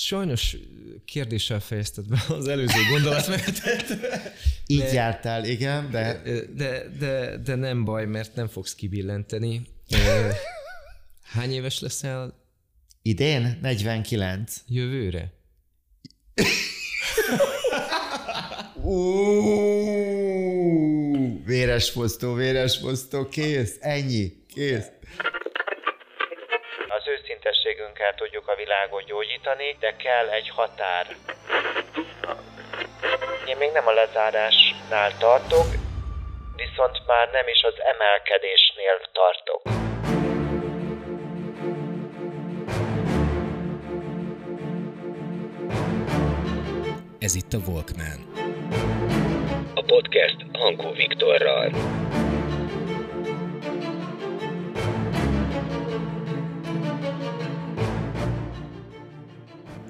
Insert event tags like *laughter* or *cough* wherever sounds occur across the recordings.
Sajnos kérdéssel fejezted be az előző gondolatmenetet. *laughs* Így de, jártál, igen, de... de... De, de nem baj, mert nem fogsz kibillenteni. Hány éves leszel? Idén? 49. Jövőre? Véres fosztó, véres fosztó, kész, ennyi, kész. Őszintességünkkel tudjuk a világot gyógyítani, de kell egy határ. Én még nem a lezárásnál tartok, viszont már nem is az emelkedésnél tartok. Ez itt a Walkman. A podcast Hankó Viktorral.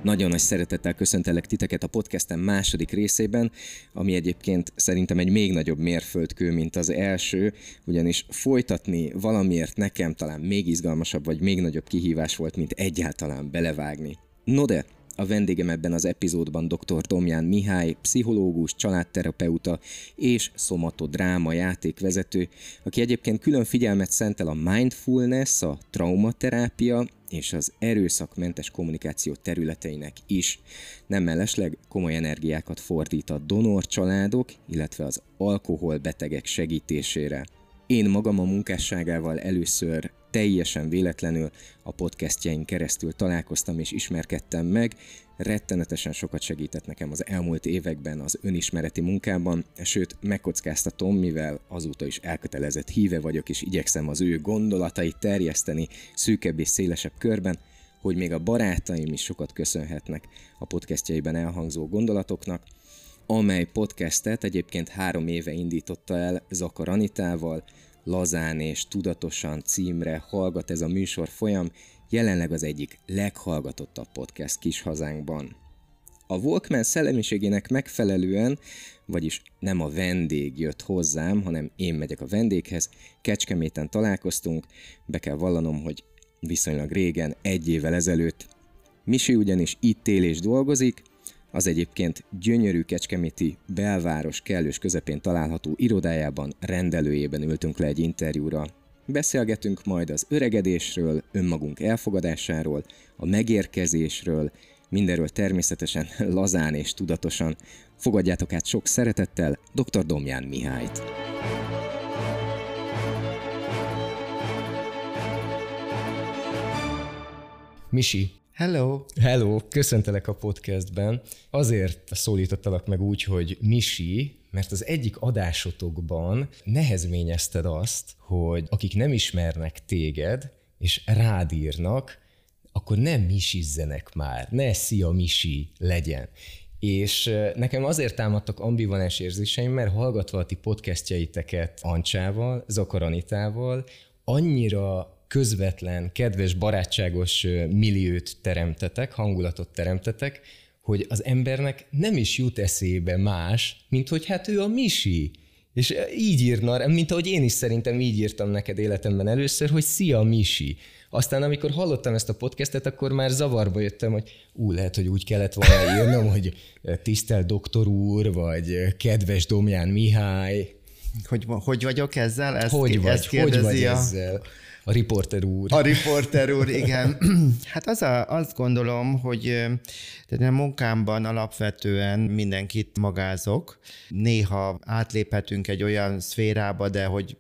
Nagyon nagy szeretettel köszöntelek titeket a podcastem második részében, ami egyébként szerintem egy még nagyobb mérföldkő, mint az első, ugyanis folytatni valamiért nekem talán még izgalmasabb vagy még nagyobb kihívás volt, mint egyáltalán belevágni. No de, a vendégem ebben az epizódban dr. Domján Mihály, pszichológus, családterapeuta és szomatodráma játékvezető, aki egyébként külön figyelmet szentel a mindfulness, a traumaterápia és az erőszakmentes kommunikáció területeinek is. Nem mellesleg komoly energiákat fordít a donor családok, illetve az alkoholbetegek segítésére. Én magam a munkásságával először teljesen véletlenül a podcastjain keresztül találkoztam és ismerkedtem meg, rettenetesen sokat segített nekem az elmúlt években az önismereti munkában, sőt megkockáztatom, mivel azóta is elkötelezett híve vagyok, és igyekszem az ő gondolatait terjeszteni szűkebb és szélesebb körben, hogy még a barátaim is sokat köszönhetnek a podcastjaiben elhangzó gondolatoknak, amely podcastet egyébként három éve indította el Zakar Anitával, lazán és tudatosan címre hallgat ez a műsor folyam, jelenleg az egyik leghallgatottabb podcast kis hazánkban. A Walkman szellemiségének megfelelően, vagyis nem a vendég jött hozzám, hanem én megyek a vendéghez, Kecskeméten találkoztunk, be kell vallanom, hogy viszonylag régen, egy évvel ezelőtt. Misi ugyanis itt él és dolgozik, az egyébként gyönyörű kecskeméti belváros kellős közepén található irodájában rendelőjében ültünk le egy interjúra. Beszélgetünk majd az öregedésről, önmagunk elfogadásáról, a megérkezésről, mindenről természetesen *laughs* lazán és tudatosan. Fogadjátok át sok szeretettel dr. Domján Mihályt. Misi, Hello! Hello! Köszöntelek a podcastben. Azért szólítottalak meg úgy, hogy Misi, mert az egyik adásotokban nehezményezted azt, hogy akik nem ismernek téged, és rád írnak, akkor nem misizzenek már, ne szia misi legyen. És nekem azért támadtak ambivalens érzéseim, mert hallgatva a ti podcastjaiteket Ancsával, Zakaranitával, annyira közvetlen, kedves, barátságos milliót teremtetek, hangulatot teremtetek, hogy az embernek nem is jut eszébe más, mint hogy hát ő a Misi. És így írna, mint ahogy én is szerintem így írtam neked életemben először, hogy szia Misi. Aztán amikor hallottam ezt a podcastet, akkor már zavarba jöttem, hogy ú, lehet, hogy úgy kellett volna írnom, hogy tisztelt doktor úr, vagy kedves Domján Mihály. Hogy, hogy vagyok ezzel? Ezt, hogy vagy, ezt hogy vagy a... ezzel? A riporter úr. A riporter úr, igen. *clears throat* hát az a, azt gondolom, hogy tehát a munkámban alapvetően mindenkit magázok. Néha átléphetünk egy olyan szférába, de hogy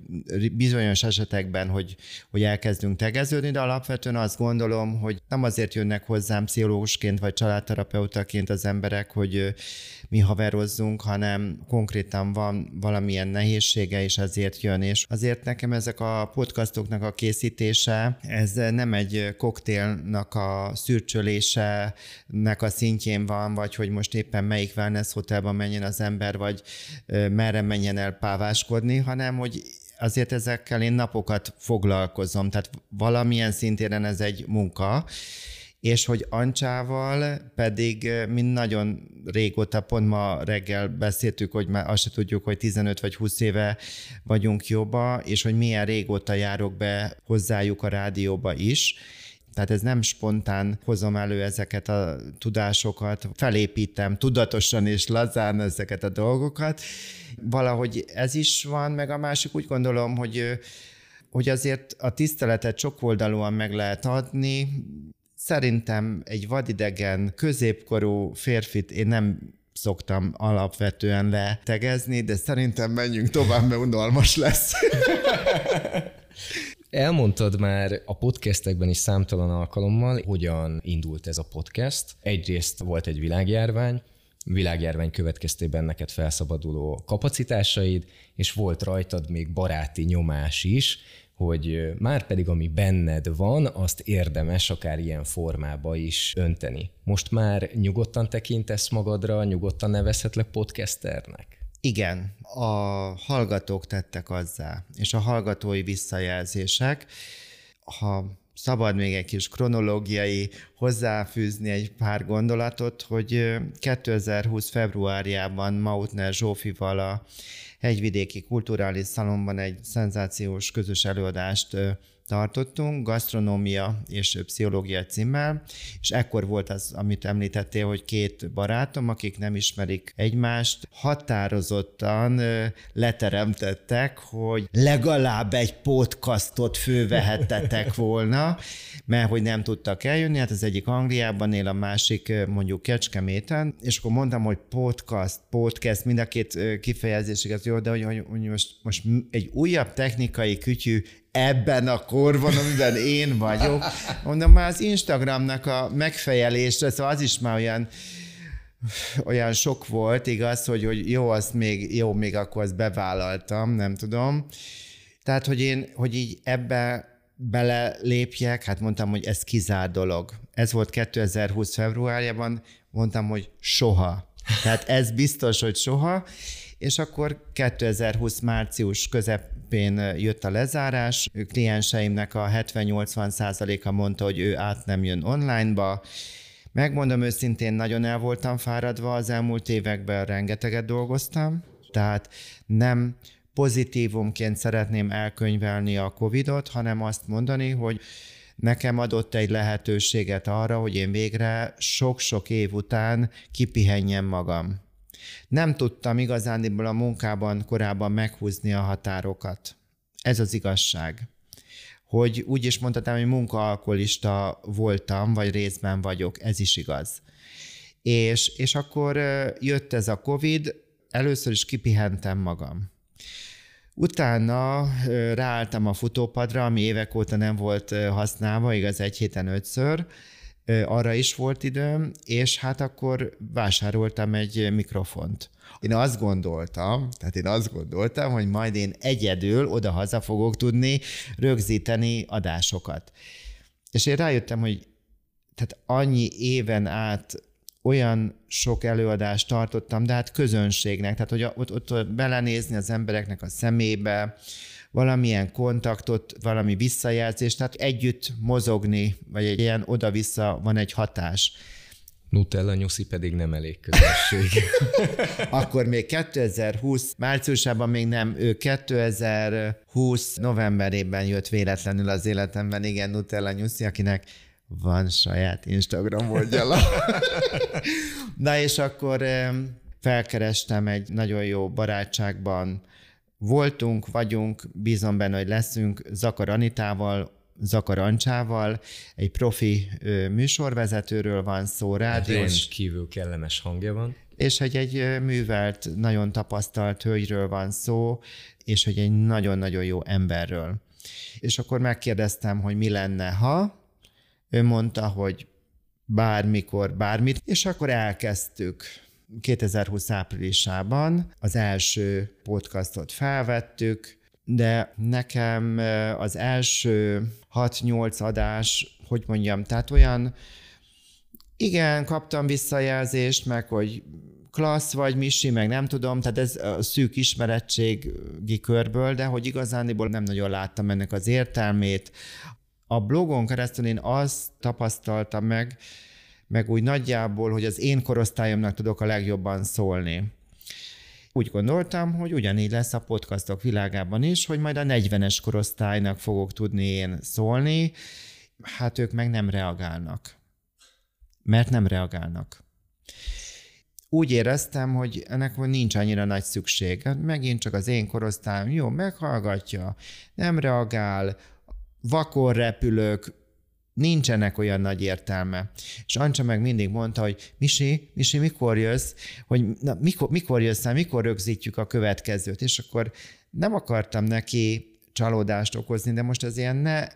bizonyos esetekben, hogy, hogy elkezdünk tegeződni, de alapvetően azt gondolom, hogy nem azért jönnek hozzám pszichológusként vagy családterapeutaként az emberek, hogy mi haverozzunk, hanem konkrétan van valamilyen nehézsége, és ezért jön. És azért nekem ezek a podcastoknak a készítése, ez nem egy koktélnak a szürcsölése, nek a szintjén van, vagy hogy most éppen melyik wellness hotelban menjen az ember, vagy merre menjen el páváskodni, hanem hogy azért ezekkel én napokat foglalkozom, tehát valamilyen szintéren ez egy munka, és hogy Ancsával pedig mi nagyon régóta, pont ma reggel beszéltük, hogy már azt se tudjuk, hogy 15 vagy 20 éve vagyunk jobba, és hogy milyen régóta járok be hozzájuk a rádióba is, Tehát ez nem spontán hozom elő ezeket a tudásokat, felépítem tudatosan és lazán ezeket a dolgokat. Valahogy ez is van, meg a másik úgy gondolom, hogy hogy azért a tiszteletet sokoldalúan meg lehet adni. Szerintem egy vadidegen, középkorú férfit én nem szoktam alapvetően letegezni, de szerintem menjünk tovább, mert unalmas lesz. *laughs* Elmondtad már a podcastekben is számtalan alkalommal, hogyan indult ez a podcast. Egyrészt volt egy világjárvány, világjárvány következtében neked felszabaduló kapacitásaid, és volt rajtad még baráti nyomás is, hogy már pedig ami benned van, azt érdemes akár ilyen formába is önteni. Most már nyugodtan tekintesz magadra, nyugodtan nevezhetlek podcasternek? Igen, a hallgatók tettek azzá, és a hallgatói visszajelzések, ha szabad még egy kis kronológiai hozzáfűzni egy pár gondolatot, hogy 2020 februárjában Mautner Zsófival a Hegyvidéki Kulturális Szalomban egy szenzációs közös előadást tartottunk, gasztronómia és pszichológia címmel, és ekkor volt az, amit említettél, hogy két barátom, akik nem ismerik egymást, határozottan leteremtettek, hogy legalább egy podcastot fővehettetek volna, mert hogy nem tudtak eljönni, hát az egyik Angliában él, a másik mondjuk Kecskeméten, és akkor mondtam, hogy podcast, podcast, mind a két kifejezés igaz, jó, de hogy, hogy most, most egy újabb technikai kütyű ebben a korban, amiben én vagyok. Mondom, már az Instagramnak a megfejelésre, szóval az is már olyan, olyan sok volt, igaz, hogy, hogy jó, azt még, jó, még akkor azt bevállaltam, nem tudom. Tehát, hogy én, hogy így ebbe belelépjek, hát mondtam, hogy ez kizár dolog. Ez volt 2020 februárjában, mondtam, hogy soha. Tehát ez biztos, hogy soha, és akkor 2020 március közepén jött a lezárás. Klienseimnek a 70-80 százaléka mondta, hogy ő át nem jön onlineba. Megmondom őszintén, nagyon el voltam fáradva az elmúlt években, rengeteget dolgoztam, tehát nem pozitívumként szeretném elkönyvelni a Covid-ot, hanem azt mondani, hogy nekem adott egy lehetőséget arra, hogy én végre sok-sok év után kipihenjem magam. Nem tudtam igazándiból a munkában korábban meghúzni a határokat. Ez az igazság. Hogy úgy is mondhatnám, hogy munkaalkolista voltam, vagy részben vagyok, ez is igaz. És, és akkor jött ez a Covid, először is kipihentem magam. Utána ráálltam a futópadra, ami évek óta nem volt használva, igaz egy héten ötször, arra is volt időm, és hát akkor vásároltam egy mikrofont. Én azt gondoltam, tehát én azt gondoltam, hogy majd én egyedül oda-haza fogok tudni rögzíteni adásokat. És én rájöttem, hogy tehát annyi éven át olyan sok előadást tartottam, de hát közönségnek, tehát hogy ott, ott belenézni az embereknek a szemébe, valamilyen kontaktot, valami visszajelzést, tehát együtt mozogni, vagy egy ilyen oda-vissza van egy hatás. Nutella nyuszi pedig nem elég közösség. *laughs* Akkor még 2020 márciusában még nem, ő 2020 novemberében jött véletlenül az életemben, igen, Nutella nyuszi, akinek van saját Instagram oldala. *laughs* Na és akkor felkerestem egy nagyon jó barátságban, voltunk, vagyunk, bízom benne, hogy leszünk Zakar Anitával, Zakar Ancsával, egy profi műsorvezetőről van szó, rádiós. kívül kellemes hangja van. És hogy egy művelt, nagyon tapasztalt hölgyről van szó, és hogy egy nagyon-nagyon jó emberről. És akkor megkérdeztem, hogy mi lenne, ha, ő mondta, hogy bármikor, bármit, és akkor elkezdtük. 2020 áprilisában az első podcastot felvettük, de nekem az első 6-8 adás, hogy mondjam, tehát olyan, igen, kaptam visszajelzést, meg hogy klassz vagy, Misi, meg nem tudom, tehát ez a szűk ismerettségi körből, de hogy igazániból nem nagyon láttam ennek az értelmét, a blogon keresztül én azt tapasztaltam meg, meg úgy nagyjából, hogy az én korosztályomnak tudok a legjobban szólni. Úgy gondoltam, hogy ugyanígy lesz a podcastok világában is, hogy majd a 40-es korosztálynak fogok tudni én szólni, Hát ők meg nem reagálnak. Mert nem reagálnak. Úgy éreztem, hogy ennek nincs annyira nagy szükség. Hát megint csak az én korosztályom, jó, meghallgatja, nem reagál, vakon repülök, nincsenek olyan nagy értelme. És Ancsa meg mindig mondta, hogy Misi, Misi, mikor jössz, hogy na, mikor, mikor jössz el, mikor rögzítjük a következőt, és akkor nem akartam neki csalódást okozni, de most az ilyen ne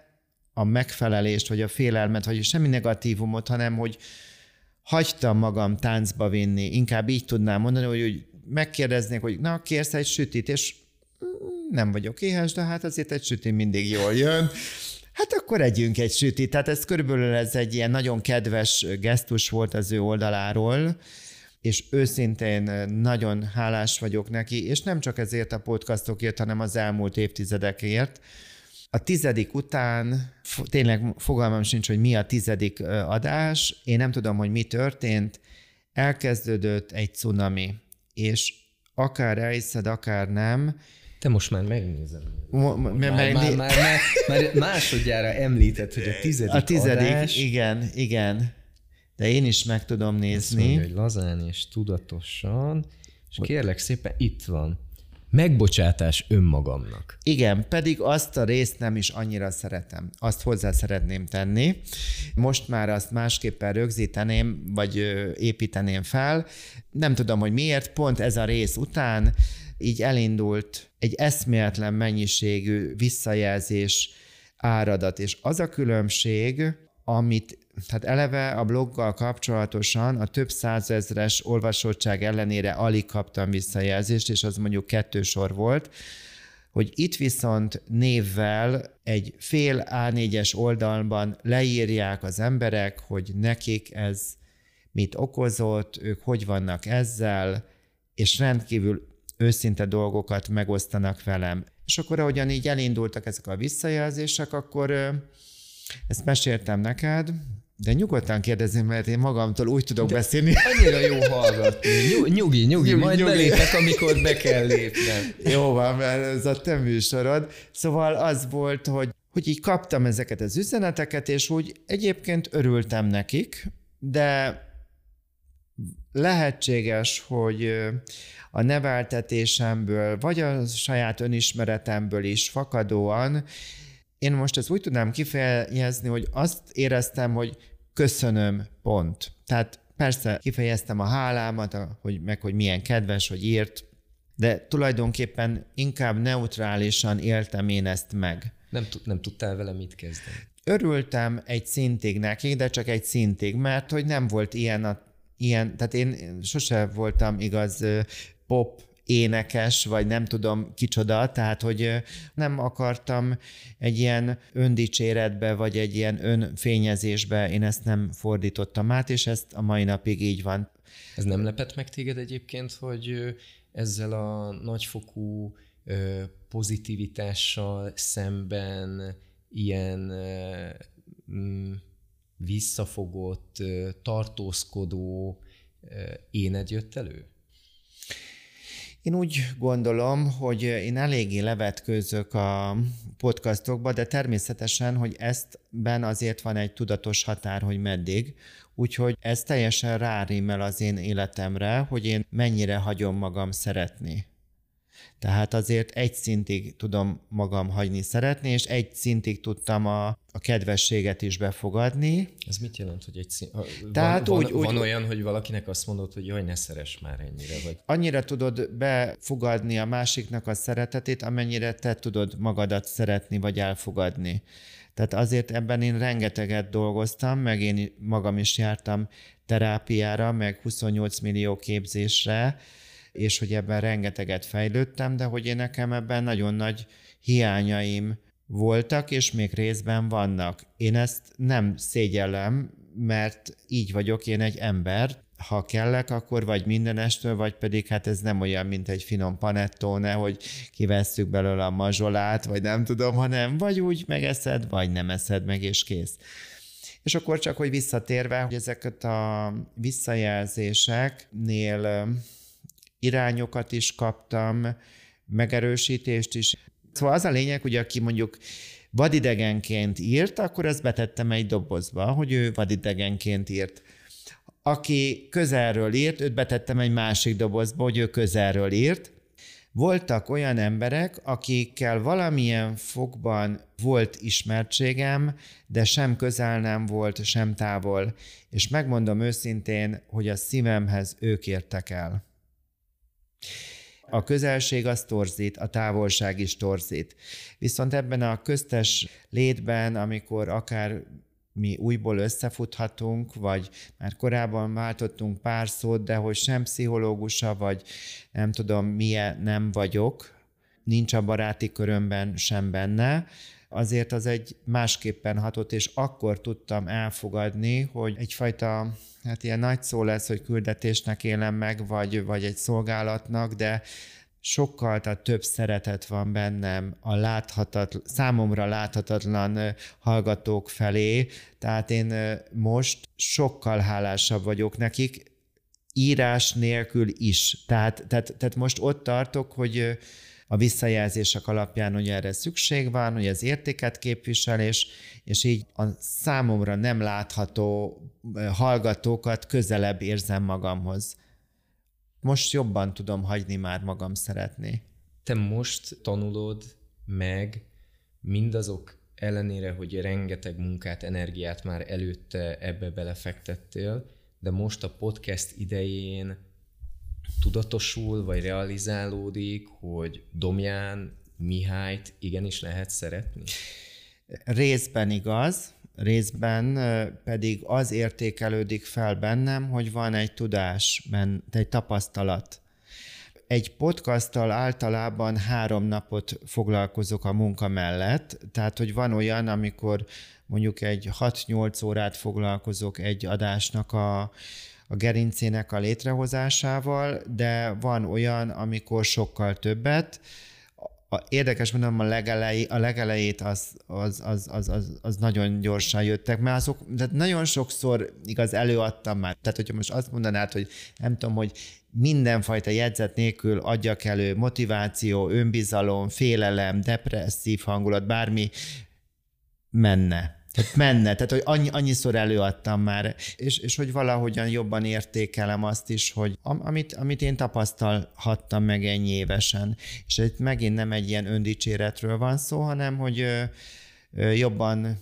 a megfelelést, vagy a félelmet, vagy semmi negatívumot, hanem hogy hagytam magam táncba vinni, inkább így tudnám mondani, hogy, hogy megkérdeznék, hogy na, kérsz egy sütit, és nem vagyok éhes, de hát azért egy süti mindig jól jön. Hát akkor együnk egy sütit. Tehát ez körülbelül ez egy ilyen nagyon kedves gesztus volt az ő oldaláról, és őszintén nagyon hálás vagyok neki, és nem csak ezért a podcastokért, hanem az elmúlt évtizedekért. A tizedik után tényleg fogalmam sincs, hogy mi a tizedik adás, én nem tudom, hogy mi történt, elkezdődött egy cunami, és akár elhiszed, akár nem, te most már megnézem. Mo- már, már, már, már, már másodjára említett, hogy a tizedik A tizedik, adás, igen, igen. De én is meg tudom nézni. Mondja, hogy lazán és tudatosan, és kérlek szépen, itt van. Megbocsátás önmagamnak. Igen, pedig azt a részt nem is annyira szeretem. Azt hozzá szeretném tenni. Most már azt másképpen rögzíteném, vagy építeném fel. Nem tudom, hogy miért, pont ez a rész után így elindult egy eszméletlen mennyiségű visszajelzés, áradat, és az a különbség, amit tehát eleve a bloggal kapcsolatosan a több százezres olvasottság ellenére alig kaptam visszajelzést, és az mondjuk kettő sor volt, hogy itt viszont névvel egy fél A4-es oldalban leírják az emberek, hogy nekik ez mit okozott, ők hogy vannak ezzel, és rendkívül őszinte dolgokat megosztanak velem. És akkor, ahogyan így elindultak ezek a visszajelzések, akkor ezt meséltem neked, de nyugodtan kérdezni, mert én magamtól úgy tudok de beszélni. *laughs* Annyira jó hallgatni. Nyugi, nyugi, nyugi majd nyugi. belépek, amikor be kell lépnem. Jó van, mert ez a te műsorod. Szóval az volt, hogy, hogy így kaptam ezeket az üzeneteket, és úgy egyébként örültem nekik, de lehetséges, hogy a neveltetésemből, vagy a saját önismeretemből is fakadóan, én most ezt úgy tudnám kifejezni, hogy azt éreztem, hogy köszönöm, pont. Tehát persze kifejeztem a hálámat, hogy, meg hogy milyen kedves, hogy írt, de tulajdonképpen inkább neutrálisan éltem én ezt meg. Nem, nem tudtál vele mit kezdeni? Örültem egy szintig neki, de csak egy szintig, mert hogy nem volt ilyen, a, ilyen tehát én sose voltam igaz pop énekes, vagy nem tudom kicsoda, tehát hogy nem akartam egy ilyen öndicséretbe, vagy egy ilyen önfényezésbe, én ezt nem fordítottam át, és ezt a mai napig így van. Ez nem lepett meg téged egyébként, hogy ezzel a nagyfokú pozitivitással szemben ilyen mm, visszafogott, tartózkodó éned jött elő? Én úgy gondolom, hogy én eléggé levetkőzök a podcastokba, de természetesen, hogy ben azért van egy tudatos határ, hogy meddig, úgyhogy ez teljesen rárímel az én életemre, hogy én mennyire hagyom magam szeretni. Tehát azért egy szintig tudom magam hagyni szeretni, és egy szintig tudtam a, a kedvességet is befogadni. Ez mit jelent, hogy egy szint? Tehát van, úgy, van, úgy, van olyan, hogy valakinek azt mondod, hogy jaj, ne szeres már ennyire? Vagy... Annyira tudod befogadni a másiknak a szeretetét, amennyire te tudod magadat szeretni, vagy elfogadni. Tehát azért ebben én rengeteget dolgoztam, meg én magam is jártam terápiára, meg 28 millió képzésre, és hogy ebben rengeteget fejlődtem, de hogy én nekem ebben nagyon nagy hiányaim voltak, és még részben vannak. Én ezt nem szégyellem, mert így vagyok én egy ember, ha kellek, akkor vagy mindenestől, vagy pedig hát ez nem olyan, mint egy finom panettone, hogy kivesszük belőle a mazsolát, vagy nem tudom, hanem vagy úgy megeszed, vagy nem eszed meg, és kész. És akkor csak, hogy visszatérve, hogy ezeket a visszajelzéseknél irányokat is kaptam, megerősítést is. Szóval az a lényeg, hogy aki mondjuk vadidegenként írt, akkor ezt betettem egy dobozba, hogy ő vadidegenként írt. Aki közelről írt, őt betettem egy másik dobozba, hogy ő közelről írt. Voltak olyan emberek, akikkel valamilyen fokban volt ismertségem, de sem közel nem volt, sem távol. És megmondom őszintén, hogy a szívemhez ők értek el. A közelség az torzít, a távolság is torzít. Viszont ebben a köztes létben, amikor akár mi újból összefuthatunk, vagy már korábban váltottunk pár szót, de hogy sem pszichológusa, vagy nem tudom, milyen nem vagyok, nincs a baráti körömben sem benne, azért az egy másképpen hatott, és akkor tudtam elfogadni, hogy egyfajta, hát ilyen nagy szó lesz, hogy küldetésnek élem meg, vagy, vagy egy szolgálatnak, de sokkal tehát több szeretet van bennem a láthatatlan, számomra láthatatlan hallgatók felé, tehát én most sokkal hálásabb vagyok nekik, írás nélkül is. Tehát, tehát, tehát most ott tartok, hogy a visszajelzések alapján, hogy erre szükség van, hogy az értéket képvisel, és, és így a számomra nem látható hallgatókat közelebb érzem magamhoz. Most jobban tudom hagyni már magam szeretni. Te most tanulod meg mindazok ellenére, hogy rengeteg munkát, energiát már előtte ebbe belefektettél, de most a podcast idején tudatosul, vagy realizálódik, hogy Domján Mihályt igenis lehet szeretni? Részben igaz, részben pedig az értékelődik fel bennem, hogy van egy tudás, egy tapasztalat. Egy podcasttal általában három napot foglalkozok a munka mellett, tehát hogy van olyan, amikor mondjuk egy 6-8 órát foglalkozok egy adásnak a, a gerincének a létrehozásával, de van olyan, amikor sokkal többet, a, érdekes mondom, a, legelej, a legelejét az, az, az, az, az, az, nagyon gyorsan jöttek, mert azok, tehát nagyon sokszor igaz előadtam már. Tehát, hogyha most azt mondanád, hogy nem tudom, hogy mindenfajta jegyzet nélkül adjak elő motiváció, önbizalom, félelem, depresszív hangulat, bármi menne. Tehát menne, tehát hogy annyi, annyiszor előadtam már, és, és hogy valahogyan jobban értékelem azt is, hogy amit, amit én tapasztalhattam meg ennyi évesen. És itt megint nem egy ilyen öndicséretről van szó, hanem hogy ö, ö, jobban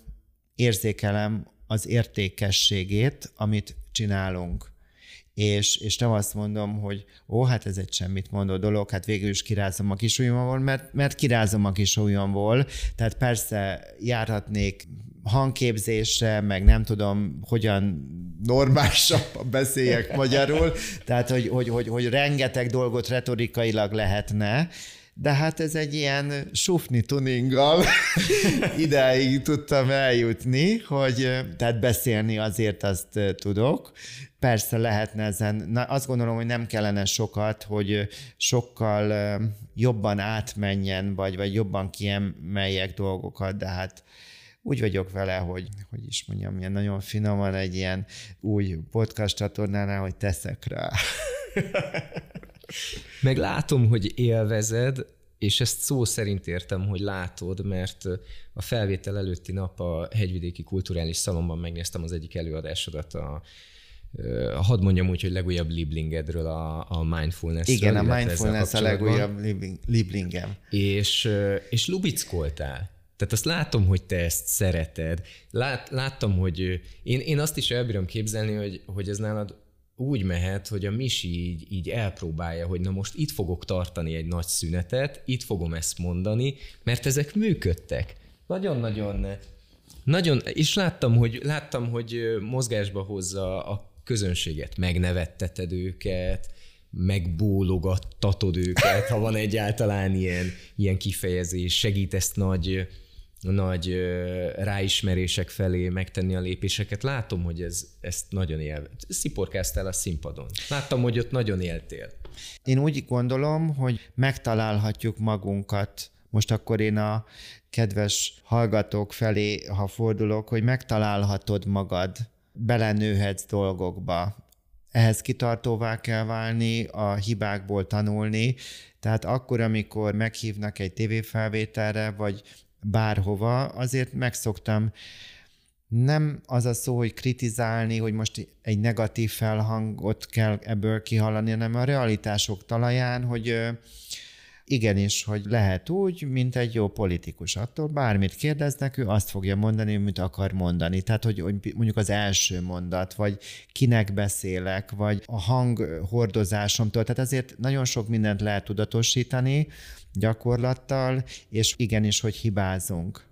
érzékelem az értékességét, amit csinálunk. És, és nem azt mondom, hogy ó, hát ez egy semmit mondó dolog, hát végül is kirázom a kisujjamból, mert, mert kirázom a kisujjamból, tehát persze járhatnék hangképzésre, meg nem tudom, hogyan normálisabb beszéljek magyarul, tehát hogy, hogy, hogy, hogy rengeteg dolgot retorikailag lehetne, de hát ez egy ilyen sufni tuninggal *laughs* ideig tudtam eljutni, hogy tehát beszélni azért azt tudok. Persze lehetne ezen, na, azt gondolom, hogy nem kellene sokat, hogy sokkal jobban átmenjen, vagy, vagy jobban kiemeljek dolgokat, de hát úgy vagyok vele, hogy, hogy is mondjam, ilyen nagyon finoman egy ilyen új podcast csatornánál, hogy teszek rá. *laughs* Meg látom, hogy élvezed, és ezt szó szerint értem, hogy látod, mert a felvétel előtti nap a Hegyvidéki Kulturális Szalomban megnéztem az egyik előadásodat a hadd mondjam úgy, hogy legújabb liblingedről a, a mindfulness Igen, a mindfulness a legújabb liblingem. És, és lubickoltál. Tehát azt látom, hogy te ezt szereted. Lát, láttam, hogy én, én azt is elbírom képzelni, hogy, hogy ez nálad úgy mehet, hogy a Misi így, így elpróbálja, hogy na most itt fogok tartani egy nagy szünetet, itt fogom ezt mondani, mert ezek működtek. Nagyon-nagyon nagyon, és láttam, hogy, láttam, hogy mozgásba hozza a közönséget, megnevetteted őket, megbólogattatod őket, ha van egyáltalán ilyen, ilyen kifejezés, segítesz nagy, nagy ráismerések felé megtenni a lépéseket. Látom, hogy ez, ezt nagyon él. Sziporkáztál a színpadon. Láttam, hogy ott nagyon éltél. Én úgy gondolom, hogy megtalálhatjuk magunkat. Most akkor én a kedves hallgatók felé, ha fordulok, hogy megtalálhatod magad, belenőhetsz dolgokba. Ehhez kitartóvá kell válni, a hibákból tanulni, tehát akkor, amikor meghívnak egy tévéfelvételre, vagy bárhova, azért megszoktam. Nem az a szó, hogy kritizálni, hogy most egy negatív felhangot kell ebből kihallani, hanem a realitások talaján, hogy igenis, hogy lehet úgy, mint egy jó politikus. Attól bármit kérdeznek, ő azt fogja mondani, amit akar mondani. Tehát, hogy mondjuk az első mondat, vagy kinek beszélek, vagy a hang hordozásomtól. Tehát ezért nagyon sok mindent lehet tudatosítani gyakorlattal, és igenis, hogy hibázunk.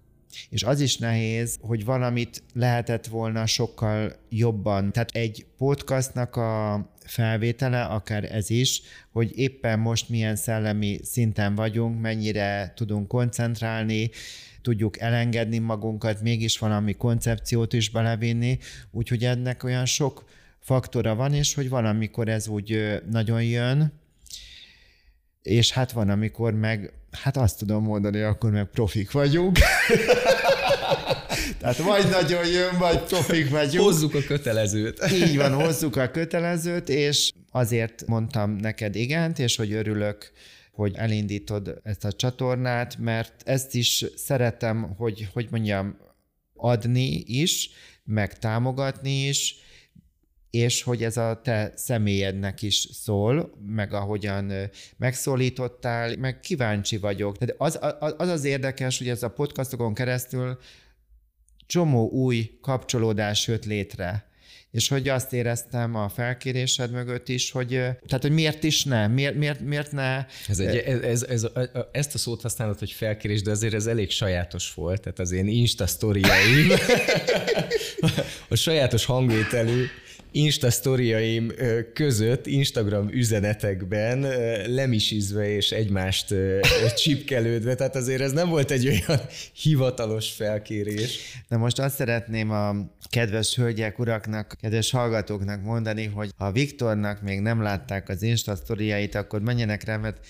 És az is nehéz, hogy valamit lehetett volna sokkal jobban. Tehát egy podcastnak a felvétele, akár ez is, hogy éppen most milyen szellemi szinten vagyunk, mennyire tudunk koncentrálni, tudjuk elengedni magunkat, mégis valami koncepciót is belevinni, úgyhogy ennek olyan sok faktora van, és hogy valamikor ez úgy nagyon jön, és hát van, amikor meg, hát azt tudom mondani, akkor meg profik vagyunk. *laughs* Tehát vagy nagyon jön, vagy profik vagyunk. Hozzuk a kötelezőt. Így van, hozzuk a kötelezőt, és azért mondtam neked igent, és hogy örülök, hogy elindítod ezt a csatornát, mert ezt is szeretem, hogy, hogy mondjam, adni is, meg támogatni is, és hogy ez a te személyednek is szól, meg ahogyan megszólítottál, meg kíváncsi vagyok. Tehát az, az az érdekes, hogy ez a podcastokon keresztül csomó új kapcsolódás jött létre. És hogy azt éreztem a felkérésed mögött is, hogy, tehát, hogy miért is ne? Miért, miért, miért ne? Ez egy, ez, ez, ez, ezt a szót használod, hogy felkérés, de azért ez elég sajátos volt. Tehát az én Insta sztoriaim, *laughs* *laughs* a sajátos hangvételű Insta sztoriaim között, Instagram üzenetekben lemisizve és egymást csipkelődve, tehát azért ez nem volt egy olyan hivatalos felkérés. Na most azt szeretném a kedves hölgyek, uraknak, kedves hallgatóknak mondani, hogy ha Viktornak még nem látták az Insta sztoriait, akkor menjenek rá, mert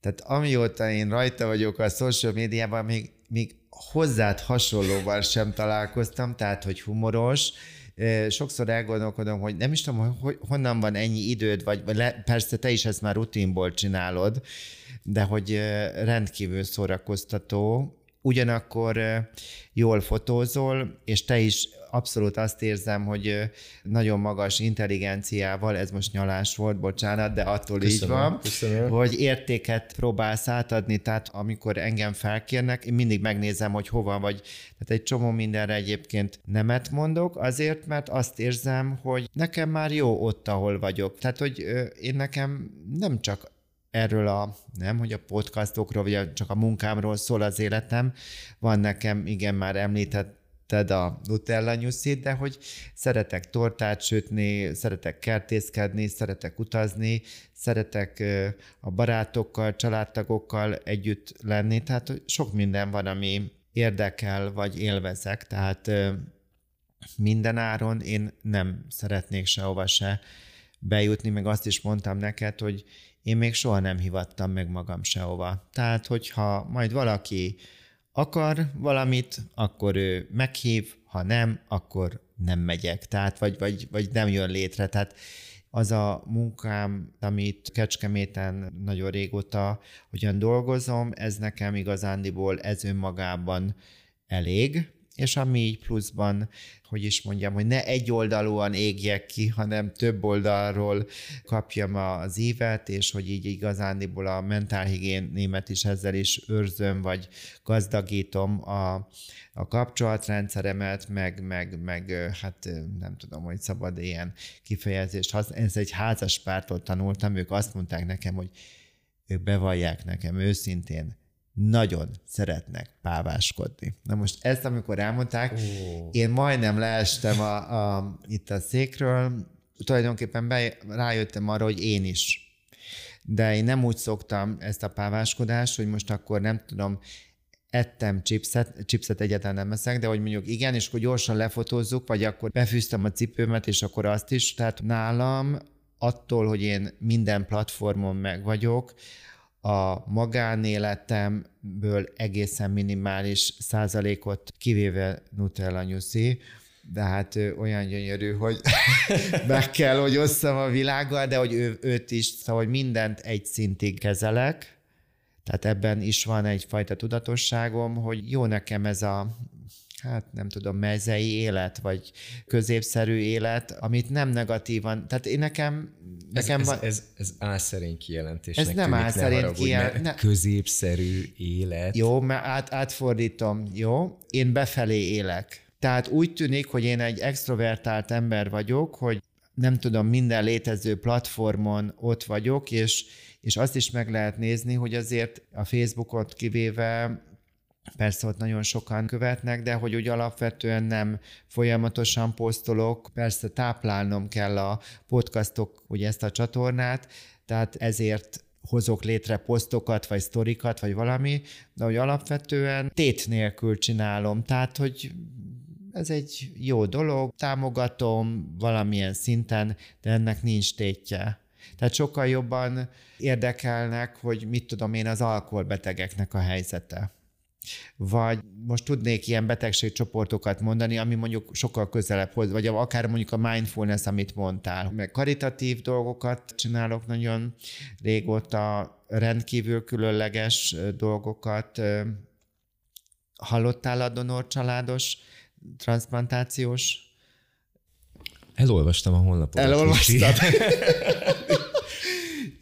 tehát amióta én rajta vagyok a social médiában, még, még hozzád hasonlóval sem találkoztam, tehát hogy humoros, sokszor elgondolkodom, hogy nem is tudom, hogy honnan van ennyi időd, vagy, le, persze te is ezt már rutinból csinálod, de hogy rendkívül szórakoztató, ugyanakkor jól fotózol, és te is abszolút azt érzem, hogy nagyon magas intelligenciával, ez most nyalás volt, bocsánat, de attól köszönöm, így van, köszönöm. hogy értéket próbálsz átadni, tehát amikor engem felkérnek, én mindig megnézem, hogy hova vagy. Tehát egy csomó mindenre egyébként nemet mondok, azért, mert azt érzem, hogy nekem már jó ott, ahol vagyok. Tehát, hogy én nekem nem csak erről a, nem, hogy a podcastokról, vagy csak a munkámról szól az életem. Van nekem, igen, már említett említetted a Nutella nyuszit, de hogy szeretek tortát sütni, szeretek kertészkedni, szeretek utazni, szeretek a barátokkal, családtagokkal együtt lenni, tehát sok minden van, ami érdekel, vagy élvezek, tehát minden áron én nem szeretnék sehova se bejutni, meg azt is mondtam neked, hogy én még soha nem hivattam meg magam sehova. Tehát, hogyha majd valaki akar valamit, akkor ő meghív, ha nem, akkor nem megyek, tehát vagy, vagy, vagy nem jön létre. Tehát az a munkám, amit Kecskeméten nagyon régóta hogyan dolgozom, ez nekem igazándiból ez önmagában elég, és ami így pluszban, hogy is mondjam, hogy ne egy oldalúan égjek ki, hanem több oldalról kapjam az ívet, és hogy így igazándiból a mentálhigiénémet is ezzel is őrzöm, vagy gazdagítom a, a kapcsolatrendszeremet, meg, meg, meg hát nem tudom, hogy szabad ilyen kifejezést. Ez egy házas pártól tanultam, ők azt mondták nekem, hogy ők bevallják nekem őszintén, nagyon szeretnek páváskodni. Na most ezt, amikor elmondták, oh. én majdnem leestem a, a, itt a székről, tulajdonképpen be, rájöttem arra, hogy én is. De én nem úgy szoktam ezt a páváskodást, hogy most akkor nem tudom, ettem chipset, chipset egyáltalán nem eszek, de hogy mondjuk igen, és akkor gyorsan lefotózzuk, vagy akkor befűztem a cipőmet, és akkor azt is. Tehát nálam attól, hogy én minden platformon meg vagyok, a magánéletemből egészen minimális százalékot, kivéve Nutella nyuszi, de hát ő olyan gyönyörű, hogy *laughs* meg kell, hogy osszam a világgal, de hogy ő, őt is, szóval hogy mindent egy szintig kezelek, Tehát ebben is van egyfajta tudatosságom, hogy jó nekem ez a hát nem tudom, mezei élet, vagy középszerű élet, amit nem negatívan, tehát én nekem, nekem ez, van... ez, ez, ez álszerény kijelentés. Ez nem álszerény kijelentés. Ne... Középszerű élet. Jó, mert át, átfordítom, jó? Én befelé élek. Tehát úgy tűnik, hogy én egy extrovertált ember vagyok, hogy nem tudom, minden létező platformon ott vagyok, és, és azt is meg lehet nézni, hogy azért a Facebookot kivéve Persze ott nagyon sokan követnek, de hogy úgy alapvetően nem folyamatosan posztolok, persze táplálnom kell a podcastok, ugye ezt a csatornát, tehát ezért hozok létre posztokat, vagy sztorikat, vagy valami, de hogy alapvetően tét nélkül csinálom, tehát hogy ez egy jó dolog, támogatom valamilyen szinten, de ennek nincs tétje. Tehát sokkal jobban érdekelnek, hogy mit tudom én az alkoholbetegeknek a helyzete vagy most tudnék ilyen betegségcsoportokat mondani, ami mondjuk sokkal közelebb hoz, vagy akár mondjuk a mindfulness, amit mondtál. Meg karitatív dolgokat csinálok nagyon régóta, rendkívül különleges dolgokat. Hallottál a donor családos transplantációs? Elolvastam a honlapot. Elolvastad? *laughs*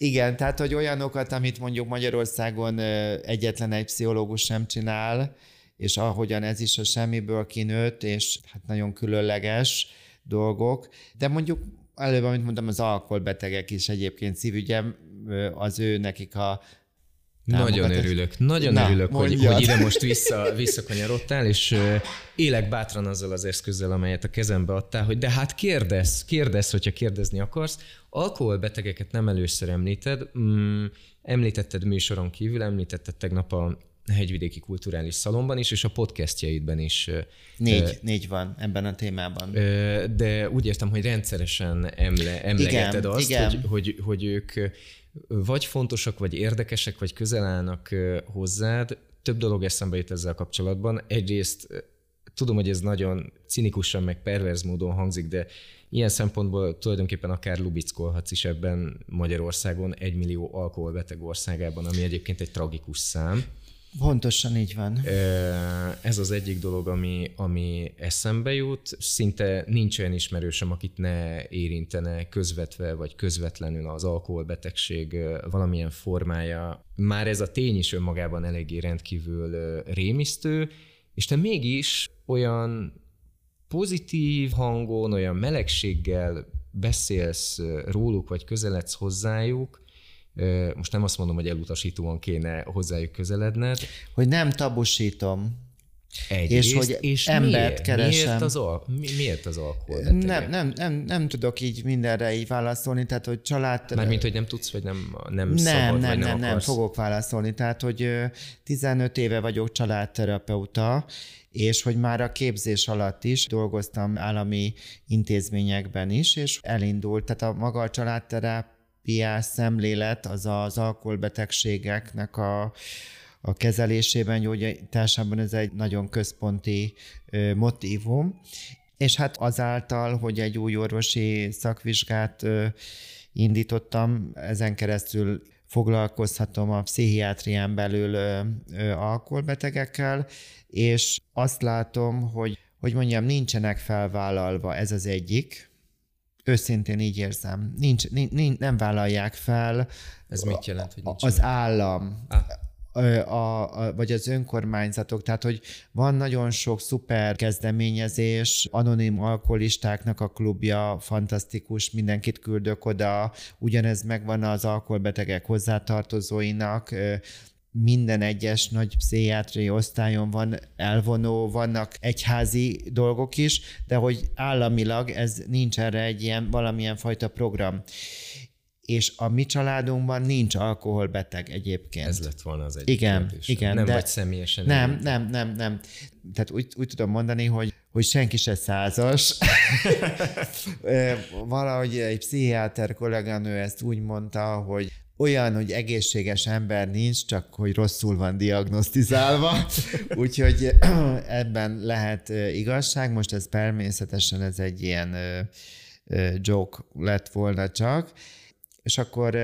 Igen, tehát, hogy olyanokat, amit mondjuk Magyarországon egyetlen egy pszichológus sem csinál, és ahogyan ez is a semmiből kinőtt, és hát nagyon különleges dolgok, de mondjuk előbb, amit mondtam, az alkoholbetegek is egyébként szívügyem, az ő nekik a nagyon örülök, nagyon Na, örülök, hogy, hogy ide most vissza, visszakanyarodtál, és élek bátran azzal az eszközzel, amelyet a kezembe adtál, hogy de hát kérdez, kérdez, hogyha kérdezni akarsz. Alkoholbetegeket nem először említed, mm, említetted műsoron kívül, említetted tegnap a hegyvidéki kulturális szalomban is, és a podcastjaidben is. Négy, uh, négy van ebben a témában. Uh, de úgy értem, hogy rendszeresen emle, emlegeted igen, azt, igen. Hogy, hogy, hogy ők vagy fontosak, vagy érdekesek, vagy közel állnak hozzád. Több dolog eszembe jut ezzel kapcsolatban. Egyrészt tudom, hogy ez nagyon cinikusan, meg perverz módon hangzik, de ilyen szempontból tulajdonképpen akár lubickolhatsz is ebben Magyarországon egy millió alkoholbeteg országában, ami egyébként egy tragikus szám. Pontosan így van. Ez az egyik dolog, ami, ami eszembe jut. Szinte nincs olyan ismerősöm, akit ne érintene közvetve vagy közvetlenül az alkoholbetegség valamilyen formája. Már ez a tény is önmagában eléggé rendkívül rémisztő, és te mégis olyan pozitív hangon, olyan melegséggel beszélsz róluk, vagy közeledsz hozzájuk, most nem azt mondom, hogy elutasítóan kéne hozzájuk közeledned. Hogy nem tabusítom. Egyrészt, és hogy és embert miért? keresem. Miért az, al- mi, miért az alkohol? Nem, nem, nem, nem tudok így mindenre így válaszolni, tehát hogy család... Mármint, hogy nem tudsz, vagy nem, nem, nem szabad, nem, vagy nem, nem, nem, fogok válaszolni. Tehát, hogy 15 éve vagyok családterapeuta, és hogy már a képzés alatt is dolgoztam állami intézményekben is, és elindult, tehát a maga a családterápiás szemlélet az az alkoholbetegségeknek a a kezelésében, gyógyításában ez egy nagyon központi motívum, és hát azáltal, hogy egy új orvosi szakvizsgát indítottam, ezen keresztül foglalkozhatom a pszichiátrián belül alkoholbetegekkel, és azt látom, hogy, hogy mondjam, nincsenek felvállalva, ez az egyik, őszintén így érzem, nincs, nincs, nem vállalják fel. Ez mit jelent, hogy nincs? Az állam. Ah a, a, vagy az önkormányzatok, tehát hogy van nagyon sok szuper kezdeményezés, anonim alkoholistáknak a klubja, fantasztikus, mindenkit küldök oda, ugyanez megvan az alkoholbetegek hozzátartozóinak, minden egyes nagy pszichiátriai osztályon van elvonó, vannak egyházi dolgok is, de hogy államilag ez nincs erre egy ilyen valamilyen fajta program és a mi családunkban nincs alkoholbeteg egyébként. Ez lett volna az egyik Igen, kérdés. igen. Nem de vagy személyesen. Nem, nem, nem, nem, nem. Tehát úgy, úgy tudom mondani, hogy, hogy senki se százas. *laughs* *laughs* Valahogy egy pszichiáter kolléganő ezt úgy mondta, hogy olyan, hogy egészséges ember nincs, csak hogy rosszul van diagnosztizálva, *laughs* úgyhogy *clears throat* ebben lehet igazság. Most ez természetesen ez egy ilyen joke lett volna csak, és akkor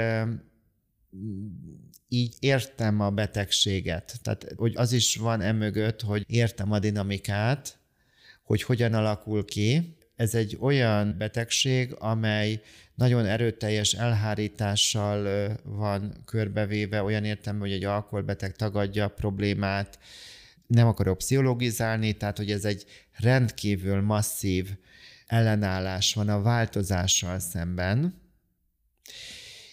így értem a betegséget. Tehát, hogy az is van emögött, hogy értem a dinamikát, hogy hogyan alakul ki. Ez egy olyan betegség, amely nagyon erőteljes elhárítással van körbevéve, olyan értem, hogy egy alkoholbeteg tagadja a problémát, nem akarok pszichologizálni, tehát hogy ez egy rendkívül masszív ellenállás van a változással szemben,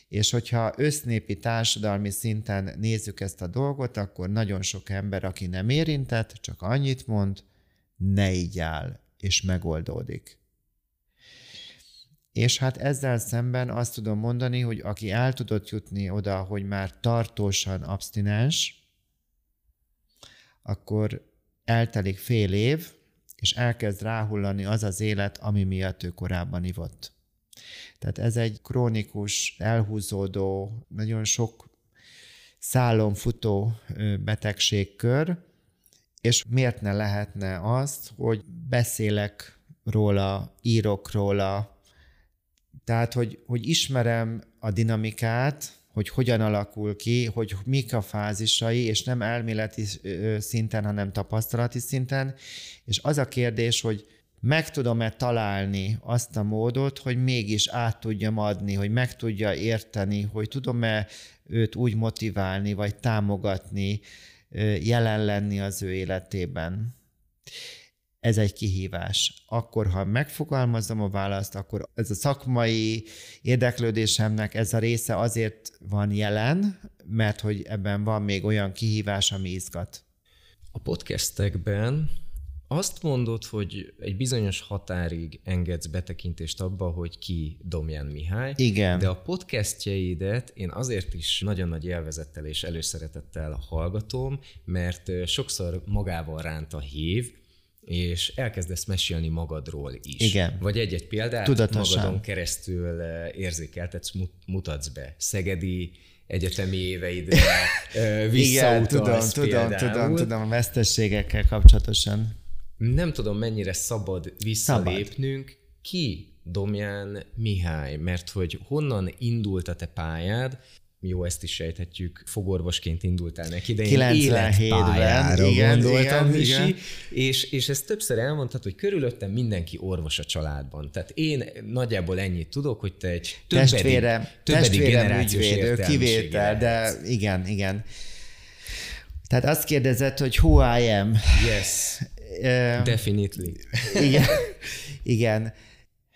és hogyha össznépi társadalmi szinten nézzük ezt a dolgot, akkor nagyon sok ember, aki nem érintett, csak annyit mond, ne így áll, és megoldódik. És hát ezzel szemben azt tudom mondani, hogy aki el tudott jutni oda, hogy már tartósan abstinens, akkor eltelik fél év, és elkezd ráhullani az az élet, ami miatt ő korábban ivott. Tehát ez egy krónikus, elhúzódó, nagyon sok szálon futó betegségkör, és miért ne lehetne azt, hogy beszélek róla, írok róla, tehát, hogy, hogy ismerem a dinamikát, hogy hogyan alakul ki, hogy mik a fázisai, és nem elméleti szinten, hanem tapasztalati szinten. És az a kérdés, hogy meg tudom-e találni azt a módot, hogy mégis át tudjam adni, hogy meg tudja érteni, hogy tudom-e őt úgy motiválni, vagy támogatni, jelen lenni az ő életében. Ez egy kihívás. Akkor, ha megfogalmazom a választ, akkor ez a szakmai érdeklődésemnek ez a része azért van jelen, mert hogy ebben van még olyan kihívás, ami izgat. A podcastekben azt mondod, hogy egy bizonyos határig engedsz betekintést abba, hogy ki Domján Mihály. Igen. De a podcastjeidet én azért is nagyon nagy élvezettel és előszeretettel hallgatom, mert sokszor magával ránt a hív, és elkezdesz mesélni magadról is. Igen. Vagy egy-egy példát Tudatosan. magadon keresztül érzékeltetsz, mutatsz be. Szegedi egyetemi éveidre visszautalsz *laughs* Igen, tudom, tudom, tudom, tudom, a vesztességekkel kapcsolatosan nem tudom mennyire szabad visszalépnünk, szabad. ki Domján Mihály, mert hogy honnan indult a te pályád, jó, ezt is sejthetjük, fogorvosként indultál neki, de én életpályára igen, gondoltam, igen, Misi, igen. És, és ezt többször elmondtad, hogy körülöttem mindenki orvos a családban. Tehát én nagyjából ennyit tudok, hogy te egy többedik, testvérem, többedik testvérem generációs kivétel, de igen, igen. Tehát azt kérdezett, hogy who I am. Yes. Definitely. Igen. Igen.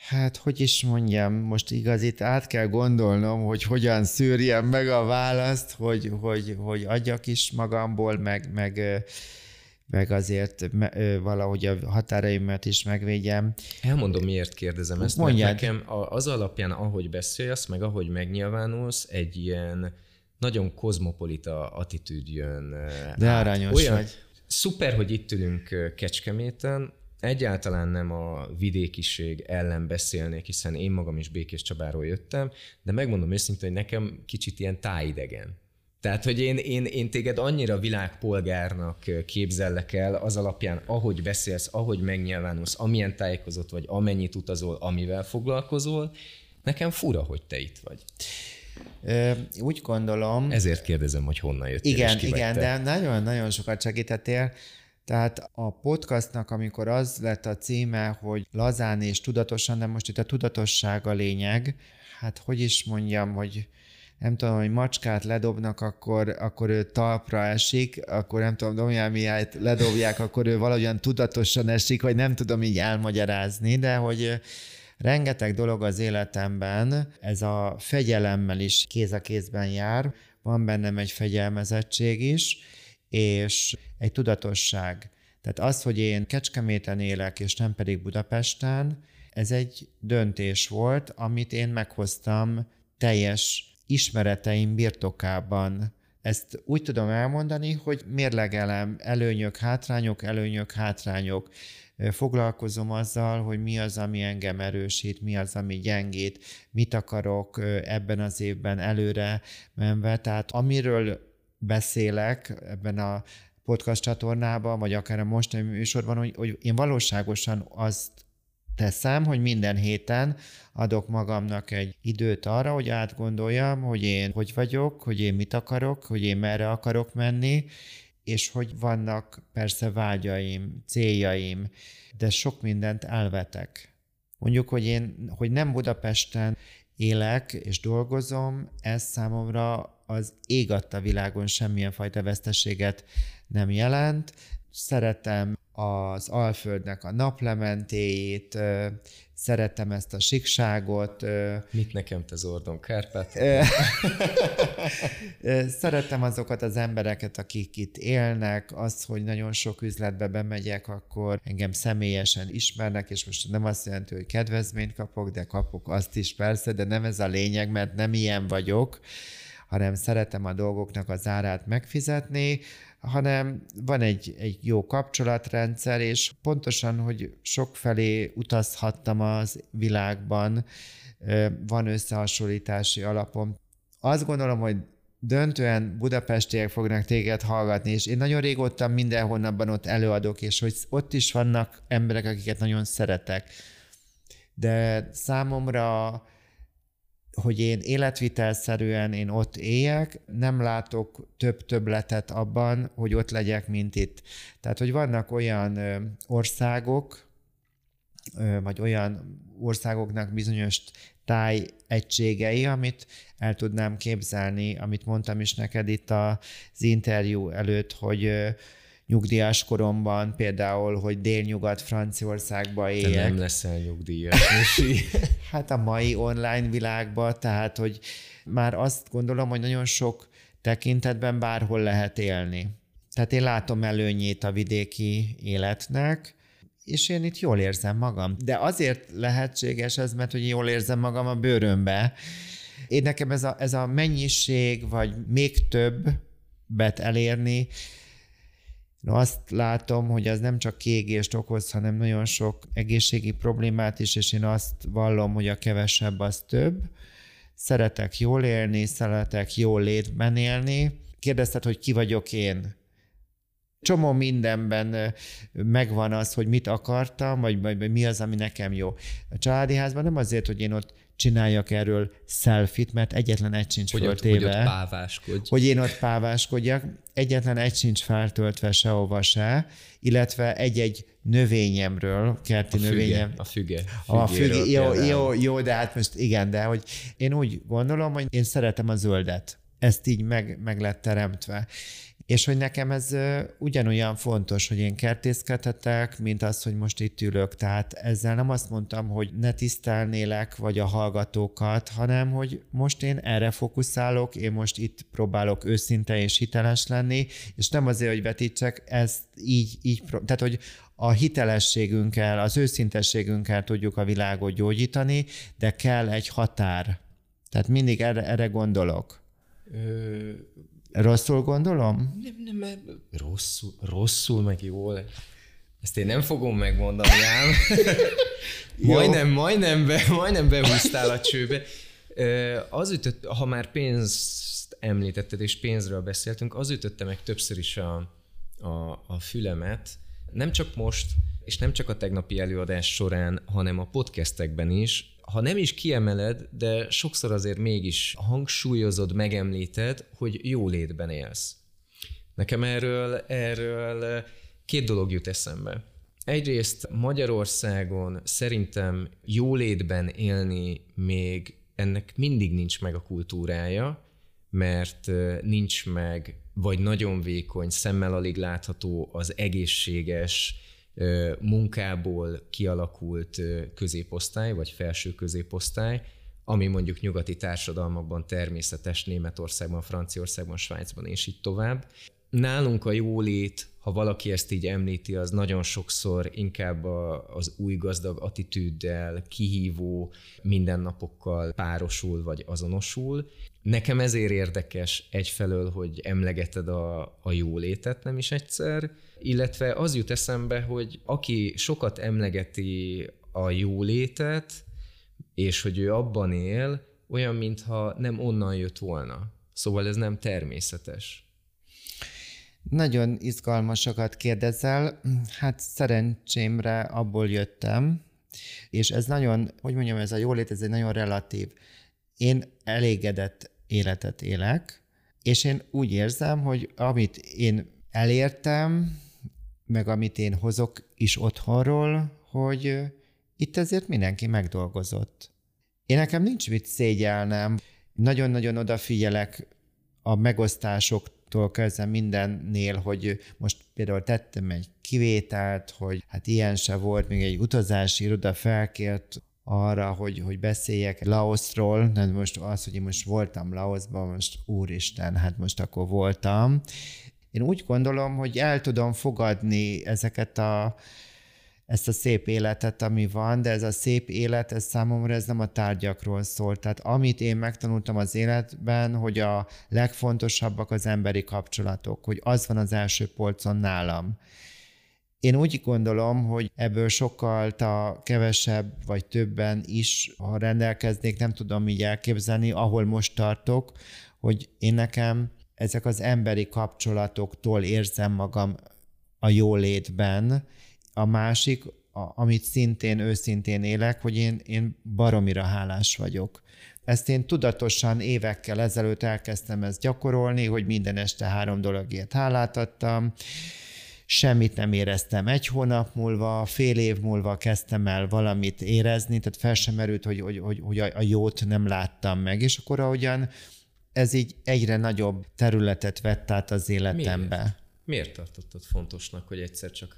Hát, hogy is mondjam, most igaz, itt át kell gondolnom, hogy hogyan szűrjem meg a választ, hogy, hogy, hogy adjak is magamból, meg, meg, meg azért valahogy a határaimat is megvédjem. Elmondom, miért kérdezem ezt, Mondjad. nekem az alapján, ahogy beszélsz, meg ahogy megnyilvánulsz, egy ilyen nagyon kozmopolita attitűd jön. De aranyos Olyan, vagy Szuper, hogy itt ülünk Kecskeméten, egyáltalán nem a vidékiség ellen beszélnék, hiszen én magam is Békés Csabáról jöttem, de megmondom őszintén, hogy nekem kicsit ilyen tájidegen. Tehát, hogy én, én, én téged annyira világpolgárnak képzellek el az alapján, ahogy beszélsz, ahogy megnyilvánulsz, amilyen tájékozott vagy, amennyit utazol, amivel foglalkozol, nekem fura, hogy te itt vagy. Úgy gondolom... Ezért kérdezem, hogy honnan jöttél Igen, és igen, de nagyon-nagyon sokat segítettél. Tehát a podcastnak, amikor az lett a címe, hogy lazán és tudatosan, de most itt a tudatosság a lényeg, hát hogy is mondjam, hogy nem tudom, hogy macskát ledobnak, akkor, akkor ő talpra esik, akkor nem tudom, Domján Mihályt ledobják, akkor ő valahogyan tudatosan esik, vagy nem tudom így elmagyarázni, de hogy Rengeteg dolog az életemben, ez a fegyelemmel is kéz a kézben jár, van bennem egy fegyelmezettség is, és egy tudatosság. Tehát az, hogy én Kecskeméten élek, és nem pedig Budapesten, ez egy döntés volt, amit én meghoztam teljes ismereteim birtokában. Ezt úgy tudom elmondani, hogy mérlegelem előnyök, hátrányok, előnyök, hátrányok foglalkozom azzal, hogy mi az, ami engem erősít, mi az, ami gyengít, mit akarok ebben az évben előre menve. Tehát amiről beszélek ebben a podcast csatornában, vagy akár a mostani műsorban, hogy, hogy én valóságosan azt teszem, hogy minden héten adok magamnak egy időt arra, hogy átgondoljam, hogy én hogy vagyok, hogy én mit akarok, hogy én merre akarok menni, és hogy vannak persze vágyaim, céljaim, de sok mindent elvetek. Mondjuk, hogy én, hogy nem Budapesten élek és dolgozom, ez számomra az ég adta világon semmilyen fajta veszteséget nem jelent. Szeretem az Alföldnek a naplementéjét, szeretem ezt a sikságot. Mit nekem te Zordon Kárpát? szeretem azokat az embereket, akik itt élnek, az, hogy nagyon sok üzletbe bemegyek, akkor engem személyesen ismernek, és most nem azt jelenti, hogy kedvezményt kapok, de kapok azt is persze, de nem ez a lényeg, mert nem ilyen vagyok, hanem szeretem a dolgoknak az árát megfizetni, hanem van egy, egy jó kapcsolatrendszer, és pontosan, hogy sokfelé utazhattam az világban, van összehasonlítási alapom. Azt gondolom, hogy döntően budapestiek fognak téged hallgatni, és én nagyon régóta mindenhonnabban ott előadok, és hogy ott is vannak emberek, akiket nagyon szeretek. De számomra hogy én életvitelszerűen én ott éljek, nem látok több többletet abban, hogy ott legyek, mint itt. Tehát, hogy vannak olyan országok, vagy olyan országoknak bizonyos táj egységei, amit el tudnám képzelni, amit mondtam is neked itt az interjú előtt, hogy nyugdíjas koromban, például, hogy délnyugat Franciaországba éljek. Te nem leszel nyugdíjas, *laughs* hát a mai online világban, tehát, hogy már azt gondolom, hogy nagyon sok tekintetben bárhol lehet élni. Tehát én látom előnyét a vidéki életnek, és én itt jól érzem magam. De azért lehetséges ez, mert hogy jól érzem magam a bőrömbe. Én nekem ez a, ez a mennyiség, vagy még több bet elérni, én azt látom, hogy ez nem csak kiégést okoz, hanem nagyon sok egészségi problémát is, és én azt vallom, hogy a kevesebb az több. Szeretek jól élni, szeretek jól létben élni. Kérdezted, hogy ki vagyok én? Csomó mindenben megvan az, hogy mit akartam, vagy, vagy, vagy mi az, ami nekem jó. A családi házban nem azért, hogy én ott csináljak erről selfit, mert egyetlen egy sincs hogy föltéve. Ott, hogy ott páváskodj. Hogy én ott páváskodjak. Egyetlen egy sincs feltöltve sehova se, illetve egy-egy növényemről, kerti a füge, növényem. A füge. A füge, jó, jó, jó, de hát most igen, de hogy én úgy gondolom, hogy én szeretem a zöldet. Ezt így meg, meg lett teremtve. És hogy nekem ez ugyanolyan fontos, hogy én kertészkedhetek, mint az, hogy most itt ülök. Tehát ezzel nem azt mondtam, hogy ne tisztelnélek, vagy a hallgatókat, hanem hogy most én erre fókuszálok, én most itt próbálok őszinte és hiteles lenni, és nem azért, hogy vetítsek, ezt így, így tehát, hogy a hitelességünkkel, az őszintességünkkel tudjuk a világot gyógyítani, de kell egy határ. Tehát mindig erre, erre gondolok. Ö, Rosszul gondolom? Nem, nem, rosszul, rosszul, meg jól. Ezt én nem fogom megmondani ám. *laughs* majdnem, majdnem, be, majdnem behúztál a csőbe. Az ütött, ha már pénzt említetted, és pénzről beszéltünk, az ütötte meg többször is a, a, a fülemet, nem csak most, és nem csak a tegnapi előadás során, hanem a podcastekben is, ha nem is kiemeled, de sokszor azért mégis hangsúlyozod, megemlíted, hogy jó létben élsz. Nekem erről, erről két dolog jut eszembe. Egyrészt Magyarországon szerintem jólétben élni még ennek mindig nincs meg a kultúrája, mert nincs meg, vagy nagyon vékony, szemmel alig látható az egészséges, munkából kialakult középosztály, vagy felső középosztály, ami mondjuk nyugati társadalmakban természetes Németországban, Franciaországban, Svájcban és így tovább. Nálunk a jólét, ha valaki ezt így említi, az nagyon sokszor inkább az új gazdag attitűddel, kihívó mindennapokkal párosul vagy azonosul. Nekem ezért érdekes egyfelől, hogy emlegeted a, a jólétet nem is egyszer, illetve az jut eszembe, hogy aki sokat emlegeti a jólétet, és hogy ő abban él, olyan, mintha nem onnan jött volna. Szóval ez nem természetes. Nagyon izgalmasokat kérdezel. Hát szerencsémre abból jöttem, És ez nagyon, hogy mondjam, ez a jólét, ez egy nagyon relatív. Én elégedett életet élek, és én úgy érzem, hogy amit én elértem, meg amit én hozok is otthonról, hogy itt ezért mindenki megdolgozott. Én nekem nincs mit szégyelnem, nagyon-nagyon odafigyelek a megosztásoktól kezdve mindennél, hogy most például tettem egy kivételt, hogy hát ilyen se volt, még egy utazási iroda felkért arra, hogy, hogy beszéljek Laosról, de most az, hogy én most voltam Laosban, most úristen, hát most akkor voltam. Én úgy gondolom, hogy el tudom fogadni ezeket a ezt a szép életet, ami van, de ez a szép élet, ez számomra ez nem a tárgyakról szól. Tehát amit én megtanultam az életben, hogy a legfontosabbak az emberi kapcsolatok, hogy az van az első polcon nálam. Én úgy gondolom, hogy ebből sokkal a kevesebb vagy többen is, ha rendelkeznék, nem tudom így elképzelni, ahol most tartok, hogy én nekem ezek az emberi kapcsolatoktól érzem magam a jólétben, a másik, a, amit szintén őszintén élek, hogy én, én baromira hálás vagyok. Ezt én tudatosan évekkel ezelőtt elkezdtem ezt gyakorolni, hogy minden este három dologért hálát adtam, semmit nem éreztem egy hónap múlva, fél év múlva kezdtem el valamit érezni, tehát fel sem merült, hogy, hogy, hogy, hogy a jót nem láttam meg, és akkor ahogyan ez így egyre nagyobb területet vett át az életembe. Miért? Miért tartottad fontosnak, hogy egyszer csak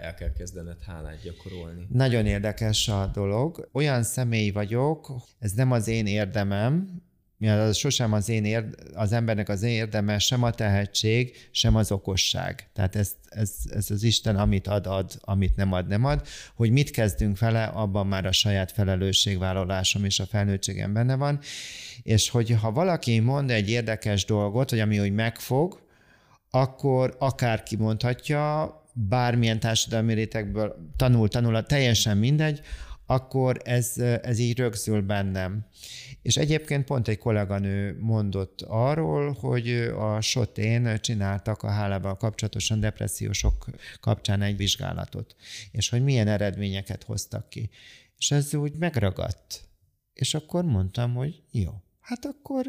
el kell kezdened hálát gyakorolni? Nagyon érdekes a dolog. Olyan személy vagyok, ez nem az én érdemem, az sosem az, én érd, az embernek az én érdeme, sem a tehetség, sem az okosság. Tehát ez, ez, ez az Isten, amit ad, ad, amit nem ad, nem ad. Hogy mit kezdünk vele, abban már a saját felelősségvállalásom és a felnőttségem benne van. És hogy ha valaki mond egy érdekes dolgot, vagy ami úgy megfog, akkor akárki mondhatja, bármilyen társadalmi rétegből tanul, tanul, teljesen mindegy, akkor ez, ez így rögzül bennem. És egyébként pont egy kolléganő mondott arról, hogy a sotén csináltak a hálával kapcsolatosan depressziósok kapcsán egy vizsgálatot, és hogy milyen eredményeket hoztak ki. És ez úgy megragadt. És akkor mondtam, hogy jó, hát akkor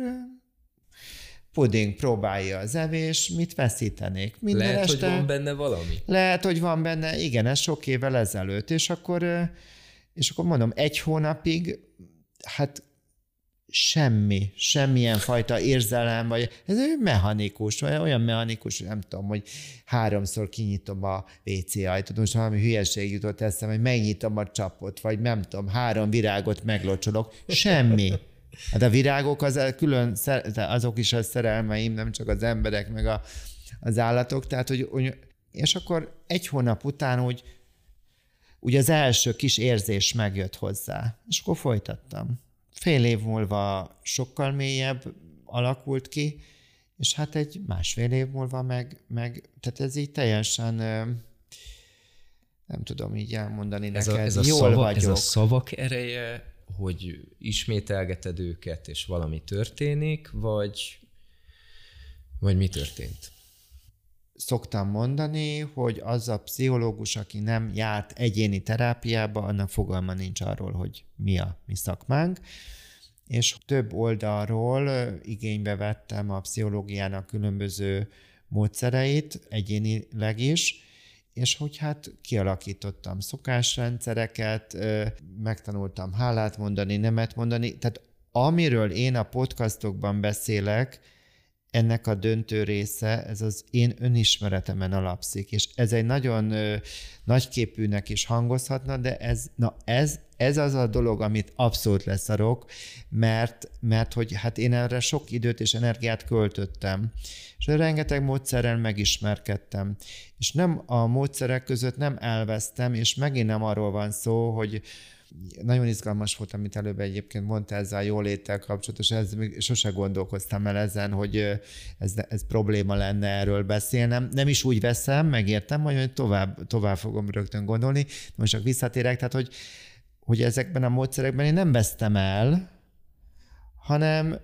puding próbálja az evés, mit veszítenék? Minden Lehet, este, hogy van benne valami? Lehet, hogy van benne, igen, ez sok évvel ezelőtt, és akkor, és akkor mondom, egy hónapig, hát semmi, semmilyen fajta érzelem, vagy ez mechanikus, vagy olyan mechanikus, nem tudom, hogy háromszor kinyitom a WC ajtót, most valami hülyeség jutott eszem, hogy megnyitom a csapot, vagy nem tudom, három virágot meglocsolok, semmi. Hát a virágok az külön, azok is a szerelmeim, nem csak az emberek, meg a, az állatok, tehát hogy, és akkor egy hónap után úgy, úgy az első kis érzés megjött hozzá, és akkor folytattam. Fél év múlva sokkal mélyebb alakult ki, és hát egy másfél év múlva meg, meg tehát ez így teljesen nem tudom így elmondani ez neked, a, ez a jól szava, vagyok. Ez a szavak ereje hogy ismételgeted őket, és valami történik, vagy, vagy mi történt? Szoktam mondani, hogy az a pszichológus, aki nem járt egyéni terápiába, annak fogalma nincs arról, hogy mi a mi szakmánk, és több oldalról igénybe vettem a pszichológiának különböző módszereit, egyénileg is, és hogy hát kialakítottam szokásrendszereket, megtanultam hálát mondani, nemet mondani, tehát amiről én a podcastokban beszélek, ennek a döntő része, ez az én önismeretemen alapszik, és ez egy nagyon ö, nagyképűnek is hangozhatna, de ez, na ez, ez az a dolog, amit abszolút leszarok, mert, mert hogy hát én erre sok időt és energiát költöttem, és rengeteg módszerrel megismerkedtem, és nem a módszerek között nem elvesztem, és megint nem arról van szó, hogy nagyon izgalmas volt, amit előbb egyébként mondta ezzel a jóléttel kapcsolatos, ez még sose gondolkoztam el ezen, hogy ez, ez probléma lenne erről beszélnem. Nem is úgy veszem, megértem, hogy tovább, tovább fogom rögtön gondolni. Most csak visszatérek, tehát hogy, hogy ezekben a módszerekben én nem vesztem el, hanem,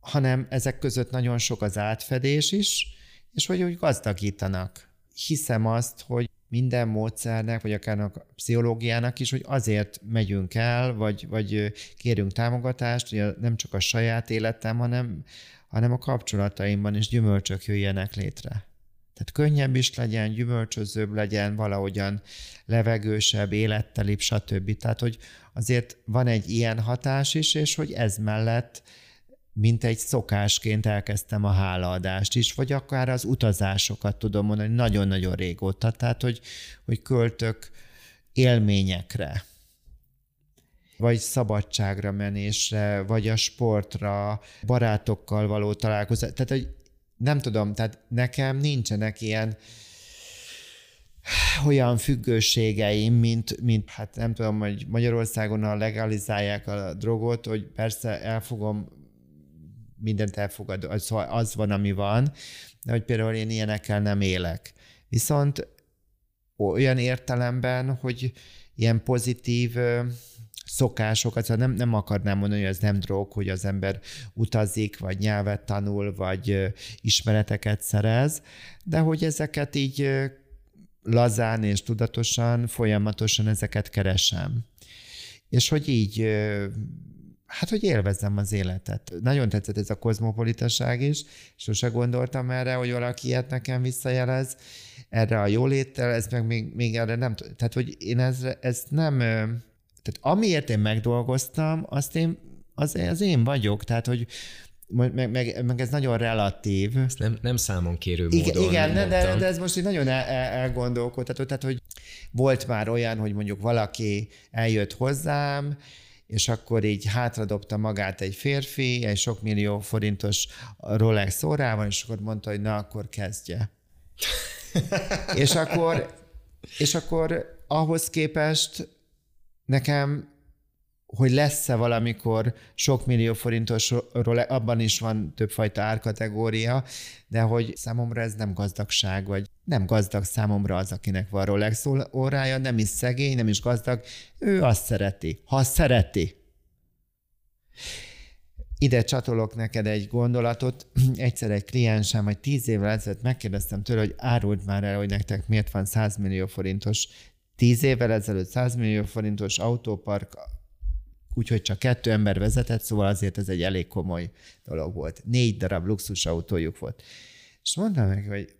hanem ezek között nagyon sok az átfedés is, és hogy úgy gazdagítanak. Hiszem azt, hogy minden módszernek, vagy akár a pszichológiának is, hogy azért megyünk el, vagy, vagy kérünk támogatást, hogy nem csak a saját életem, hanem, hanem a kapcsolataimban is gyümölcsök jöjjenek létre. Tehát könnyebb is legyen, gyümölcsözőbb legyen, valahogyan levegősebb, élettelibb, stb. Tehát, hogy azért van egy ilyen hatás is, és hogy ez mellett mint egy szokásként elkezdtem a hálaadást is, vagy akár az utazásokat tudom mondani nagyon-nagyon régóta, tehát hogy, hogy költök élményekre, vagy szabadságra menésre, vagy a sportra, barátokkal való találkozás. Tehát, hogy nem tudom, tehát nekem nincsenek ilyen olyan függőségeim, mint, mint hát nem tudom, hogy Magyarországon a legalizálják a drogot, hogy persze elfogom mindent elfogad, az, szóval az van, ami van, de hogy például én ilyenekkel nem élek. Viszont olyan értelemben, hogy ilyen pozitív szokásokat, szóval nem, nem akarnám mondani, hogy ez nem drog, hogy az ember utazik, vagy nyelvet tanul, vagy ismereteket szerez, de hogy ezeket így lazán és tudatosan, folyamatosan ezeket keresem. És hogy így hát, hogy élvezzem az életet. Nagyon tetszett ez a kozmopolitaság is, sose gondoltam erre, hogy valaki ilyet nekem visszajelez, erre a jóléttel, ez meg még, még erre nem, tehát, hogy én ez, ez nem, tehát amiért én megdolgoztam, azt én, az, az én vagyok, tehát, hogy meg, meg, meg ez nagyon relatív. Ezt nem, nem számon kérő módon Igen, igen de, de, de ez most így nagyon el, el, elgondolkodható, tehát hogy volt már olyan, hogy mondjuk valaki eljött hozzám, és akkor így hátradobta magát egy férfi, egy sok millió forintos Rolex órával, és akkor mondta, hogy na, akkor kezdje. *laughs* és akkor, és akkor ahhoz képest nekem hogy lesz-e valamikor sok millió forintos, abban is van többfajta árkategória, de hogy számomra ez nem gazdagság, vagy nem gazdag számomra az, akinek van Rolex órája, nem is szegény, nem is gazdag, ő azt szereti. Ha szereti. Ide csatolok neked egy gondolatot. *clears throat* Egyszer egy kliensem, vagy tíz évvel ezelőtt megkérdeztem tőle, hogy árult már el, hogy nektek miért van 100 millió forintos tíz évvel ezelőtt 100 millió forintos autópark úgyhogy csak kettő ember vezetett, szóval azért ez egy elég komoly dolog volt. Négy darab luxusautójuk volt. És mondtam meg, hogy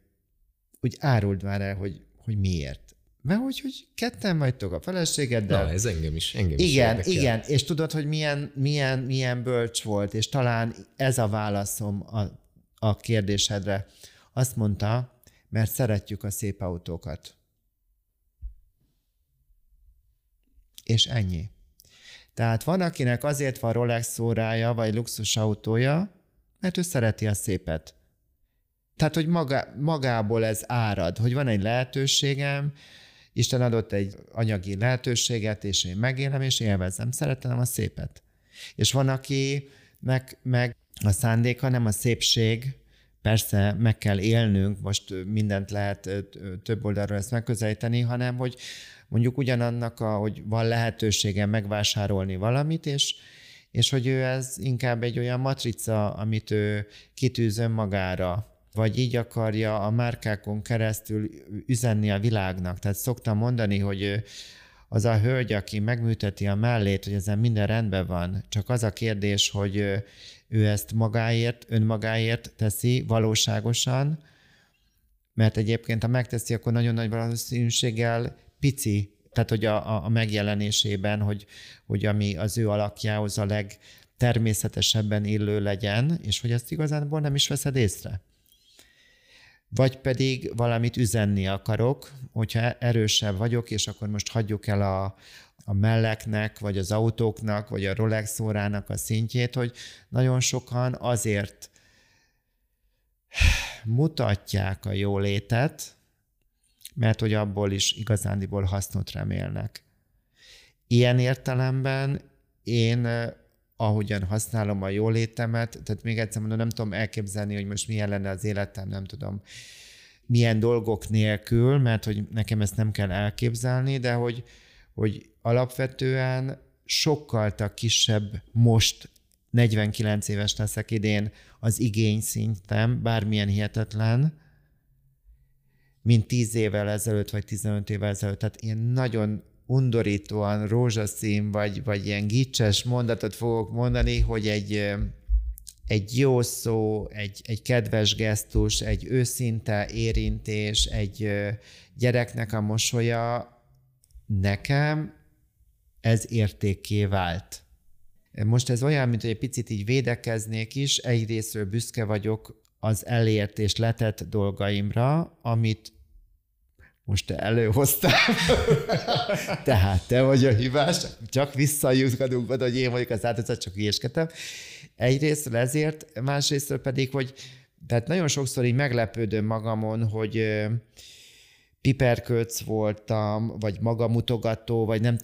úgy áruld már el, hogy, hogy miért. Mert hogy, hogy ketten vagytok a feleségeddel. Na, ez engem is, engem igen, is Igen, igen. És tudod, hogy milyen, milyen, milyen bölcs volt, és talán ez a válaszom a, a kérdésedre. Azt mondta, mert szeretjük a szép autókat. És ennyi. Tehát van, akinek azért van Rolex órája, vagy luxus autója, mert ő szereti a szépet. Tehát, hogy maga, magából ez árad, hogy van egy lehetőségem, Isten adott egy anyagi lehetőséget, és én megélem, és élvezem, szeretem a szépet. És van, akinek meg a szándéka nem a szépség, persze meg kell élnünk, most mindent lehet több oldalról ezt megközelíteni, hanem hogy mondjuk ugyanannak, a, hogy van lehetősége megvásárolni valamit, és, és hogy ő ez inkább egy olyan matrica, amit ő kitűzön magára, vagy így akarja a márkákon keresztül üzenni a világnak. Tehát szoktam mondani, hogy az a hölgy, aki megműteti a mellét, hogy ezen minden rendben van, csak az a kérdés, hogy ő ezt magáért, önmagáért teszi valóságosan, mert egyébként, ha megteszi, akkor nagyon nagy valószínűséggel pici, tehát hogy a, a megjelenésében, hogy, hogy ami az ő alakjához a legtermészetesebben illő legyen, és hogy ezt igazából nem is veszed észre. Vagy pedig valamit üzenni akarok, hogyha erősebb vagyok, és akkor most hagyjuk el a, a melleknek, vagy az autóknak, vagy a Rolex órának a szintjét, hogy nagyon sokan azért mutatják a jólétet, mert hogy abból is igazándiból hasznot remélnek. Ilyen értelemben én, eh, ahogyan használom a jólétemet, tehát még egyszer mondom, nem tudom elképzelni, hogy most milyen lenne az életem, nem tudom milyen dolgok nélkül, mert hogy nekem ezt nem kell elképzelni, de hogy, hogy alapvetően sokkal kisebb most 49 éves leszek idén az igény szintem, bármilyen hihetetlen, mint 10 évvel ezelőtt, vagy 15 évvel ezelőtt. Tehát ilyen nagyon undorítóan rózsaszín, vagy, vagy ilyen gicses mondatot fogok mondani, hogy egy, egy jó szó, egy, egy kedves gesztus, egy őszinte érintés, egy gyereknek a mosolya nekem ez értékké vált. Most ez olyan, mint hogy egy picit így védekeznék is, egyrésztről büszke vagyok az elért és letett dolgaimra, amit most te előhoztál. *laughs* Tehát te vagy a hibás, csak visszajutgatunk oda, hogy én vagyok az áldozat, csak ügyeskedtem. Egyrészt ezért, másrészt pedig, hogy tehát nagyon sokszor így meglepődöm magamon, hogy piperköc voltam, vagy magamutogató, vagy nem,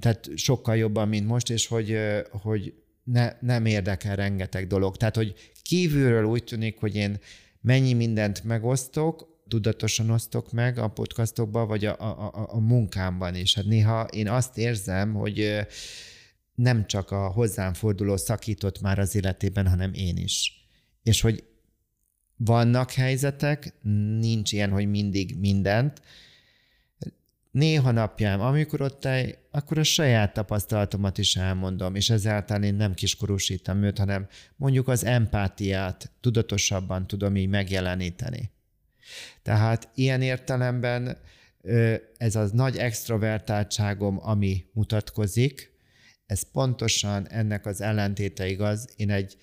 tehát sokkal jobban, mint most, és hogy, hogy ne, nem érdekel rengeteg dolog. Tehát, hogy kívülről úgy tűnik, hogy én mennyi mindent megosztok, tudatosan osztok meg a podcastokban, vagy a, a, a, munkámban is. Hát néha én azt érzem, hogy nem csak a hozzám forduló szakított már az életében, hanem én is. És hogy vannak helyzetek, nincs ilyen, hogy mindig mindent. Néha napjám, amikor ott egy, akkor a saját tapasztalatomat is elmondom, és ezáltal én nem kiskorúsítom őt, hanem mondjuk az empátiát tudatosabban tudom így megjeleníteni. Tehát ilyen értelemben ez az nagy extrovertáltságom, ami mutatkozik, ez pontosan ennek az ellentéte igaz. Én egy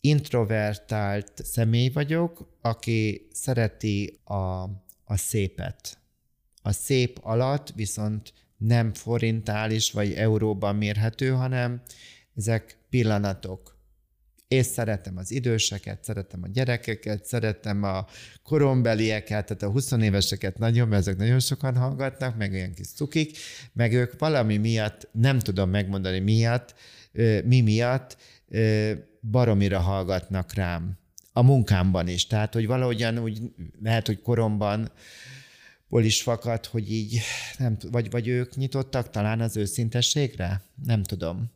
introvertált személy vagyok, aki szereti a, a szépet. A szép alatt viszont nem forintális vagy euróban mérhető, hanem ezek pillanatok és szeretem az időseket, szeretem a gyerekeket, szeretem a korombelieket, tehát a 20 éveseket nagyon, mert ezek nagyon sokan hallgatnak, meg olyan kis cukik, meg ők valami miatt, nem tudom megmondani miatt, mi miatt, baromira hallgatnak rám. A munkámban is. Tehát, hogy valahogyan úgy lehet, hogy koromban ból is fakad, hogy így, nem, vagy, vagy ők nyitottak talán az őszintességre? Nem tudom.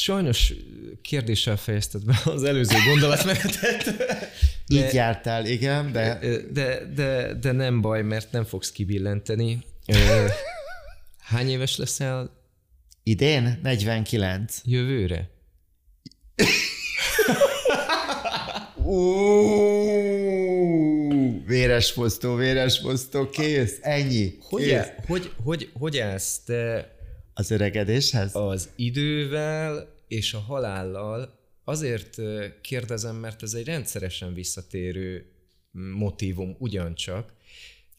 Sajnos kérdéssel fejezted be az előző gondolatmenetet. *laughs* Így jártál, igen, de... De, de... de nem baj, mert nem fogsz kibillenteni. *laughs* Hány éves leszel? Idén? 49. Jövőre? véres posztó, véres posztó, kész, ennyi. Hogy, kész. Hogy, hogy, hogy állsz te az öregedéshez? Az idővel és a halállal azért kérdezem, mert ez egy rendszeresen visszatérő motivum ugyancsak.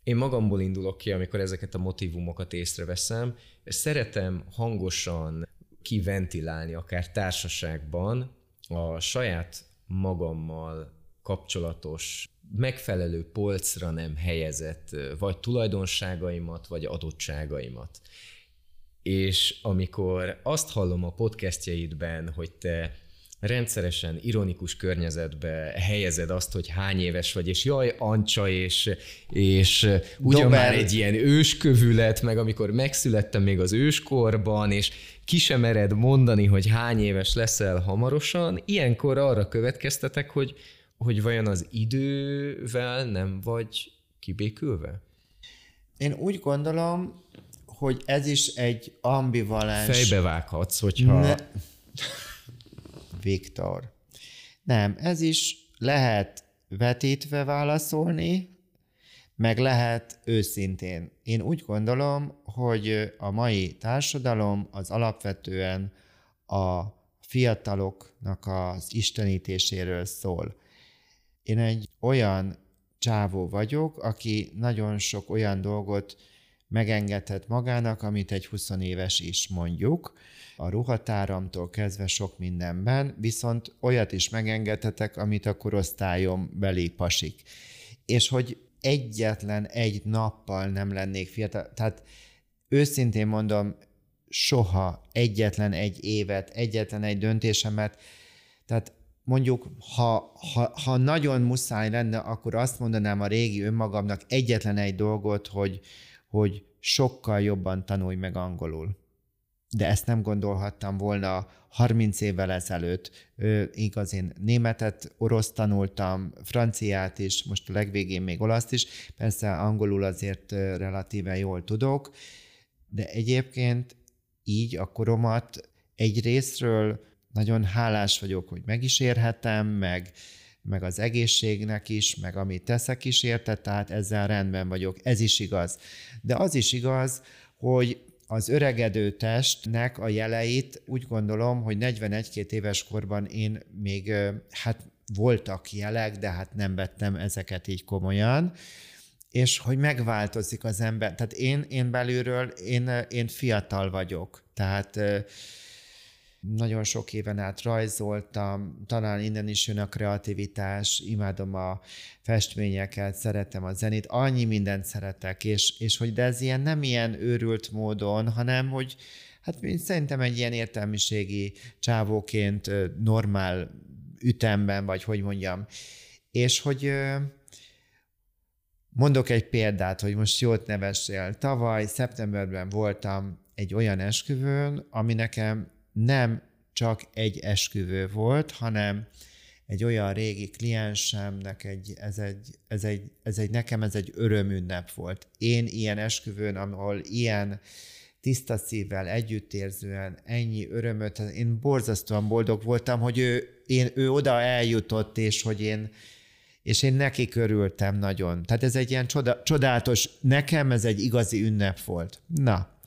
Én magamból indulok ki, amikor ezeket a motivumokat észreveszem. Szeretem hangosan kiventilálni, akár társaságban, a saját magammal kapcsolatos, megfelelő polcra nem helyezett vagy tulajdonságaimat, vagy adottságaimat és amikor azt hallom a podcastjaidben, hogy te rendszeresen ironikus környezetbe helyezed azt, hogy hány éves vagy, és jaj, Ancsa, és, és ugyan Dober. már egy ilyen őskövület, meg amikor megszülettem még az őskorban, és ki sem mered mondani, hogy hány éves leszel hamarosan, ilyenkor arra következtetek, hogy, hogy vajon az idővel nem vagy kibékülve? Én úgy gondolom, hogy ez is egy ambivalens... Fejbevághatsz, hogyha... Ne... Viktor. Nem, ez is lehet vetítve válaszolni, meg lehet őszintén. Én úgy gondolom, hogy a mai társadalom az alapvetően a fiataloknak az istenítéséről szól. Én egy olyan csávó vagyok, aki nagyon sok olyan dolgot megengedhet magának, amit egy 20 éves is mondjuk, a ruhatáramtól kezdve sok mindenben, viszont olyat is megengedhetek, amit a korosztályom beli pasik. És hogy egyetlen egy nappal nem lennék fiatal, tehát őszintén mondom, soha egyetlen egy évet, egyetlen egy döntésemet, tehát mondjuk, ha, ha, ha nagyon muszáj lenne, akkor azt mondanám a régi önmagamnak egyetlen egy dolgot, hogy, hogy sokkal jobban tanulj meg angolul. de ezt nem gondolhattam volna 30 évvel ezelőtt. Igaz, én németet, orosz tanultam, franciát is, most a legvégén még olaszt is, persze angolul azért relatíve jól tudok, de egyébként így a koromat egy részről nagyon hálás vagyok, hogy meg is érhetem, meg, meg az egészségnek is, meg amit teszek is érte, tehát ezzel rendben vagyok. Ez is igaz. De az is igaz, hogy az öregedő testnek a jeleit úgy gondolom, hogy 41-2 éves korban én még, hát voltak jelek, de hát nem vettem ezeket így komolyan, és hogy megváltozik az ember. Tehát én, én belülről, én, én fiatal vagyok, tehát nagyon sok éven át rajzoltam, talán innen is jön a kreativitás, imádom a festményeket, szeretem a zenét, annyi mindent szeretek, és, és hogy de ez ilyen nem ilyen őrült módon, hanem hogy hát én szerintem egy ilyen értelmiségi csávóként normál ütemben, vagy hogy mondjam, és hogy mondok egy példát, hogy most jót nevessél. Tavaly szeptemberben voltam egy olyan esküvőn, ami nekem nem csak egy esküvő volt, hanem egy olyan régi kliensemnek egy, ez egy, ez egy, ez egy, nekem ez egy örömünnep volt. Én ilyen esküvőn, ahol ilyen tiszta szívvel, együttérzően, ennyi örömöt, én borzasztóan boldog voltam, hogy ő, én, ő oda eljutott, és hogy én, és én neki körültem nagyon. Tehát ez egy ilyen csoda, csodálatos, nekem ez egy igazi ünnep volt. Na,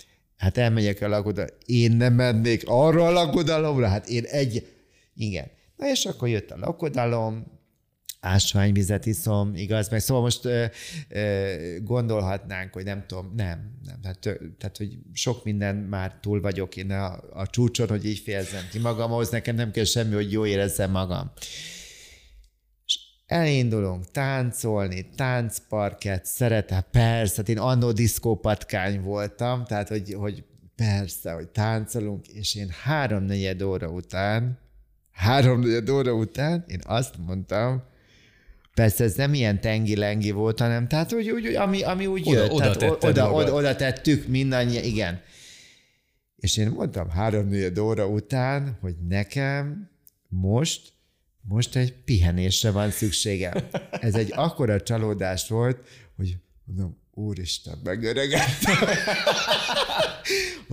Hát elmegyek a lakodalomra. Én nem mennék arra a lakodalomra? Hát én egy... Igen. Na és akkor jött a lakodalom, ásványvizet iszom, igaz? Meg szóval most ö, ö, gondolhatnánk, hogy nem tudom, nem, nem. Tehát, tehát, hogy sok minden már túl vagyok én a, a csúcson, hogy így fejezzem ki magam, ahhoz nekem nem kell semmi, hogy jó érezzem magam. Elindulunk táncolni, táncparket, szeretem, persze, hát én annó diszkópatkány voltam, tehát hogy, hogy persze, hogy táncolunk, és én háromnegyed óra után, háromnegyed óra után én azt mondtam, Persze ez nem ilyen tengi-lengi volt, hanem tehát úgy, úgy ami, ami úgy oda, jött. Oda, tehát oda, oda, oda tettük mindannyian, igen. És én mondtam három óra után, hogy nekem most most egy pihenésre van szükségem. Ez egy akkora csalódás volt, hogy mondom, úristen, megöregedtem.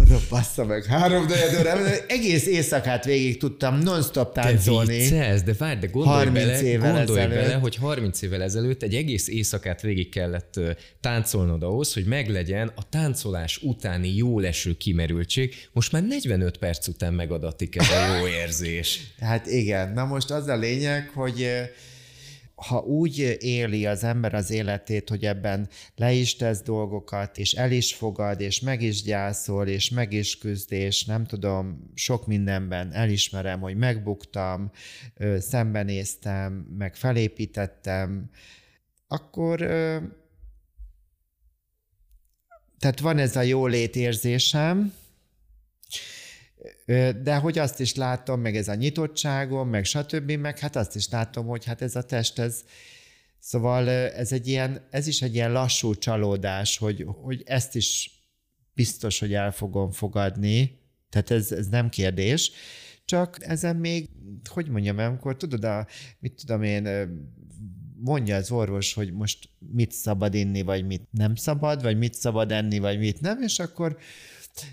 Mondom, bassza meg, három óra, egész éjszakát végig tudtam non-stop táncolni. Te viccelsz, de várj, de gondolj bele, gondolj bele, hogy 30 évvel ezelőtt egy egész éjszakát végig kellett táncolnod ahhoz, hogy meglegyen a táncolás utáni jó leső kimerültség. Most már 45 perc után megadatik ez a jó érzés. Hát igen, na most az a lényeg, hogy ha úgy éli az ember az életét, hogy ebben le is tesz dolgokat, és el is fogad, és meg is gyászol, és meg is küzd, és nem tudom, sok mindenben elismerem, hogy megbuktam, szembenéztem, meg felépítettem, akkor tehát van ez a jólét érzésem, de hogy azt is látom, meg ez a nyitottságom, meg stb., meg hát azt is látom, hogy hát ez a test, ez, Szóval ez, egy ilyen, ez is egy ilyen lassú csalódás, hogy, hogy ezt is biztos, hogy el fogom fogadni, tehát ez, ez nem kérdés, csak ezen még, hogy mondjam, amikor tudod, a, mit tudom én, mondja az orvos, hogy most mit szabad inni, vagy mit nem szabad, vagy mit szabad enni, vagy mit nem, és akkor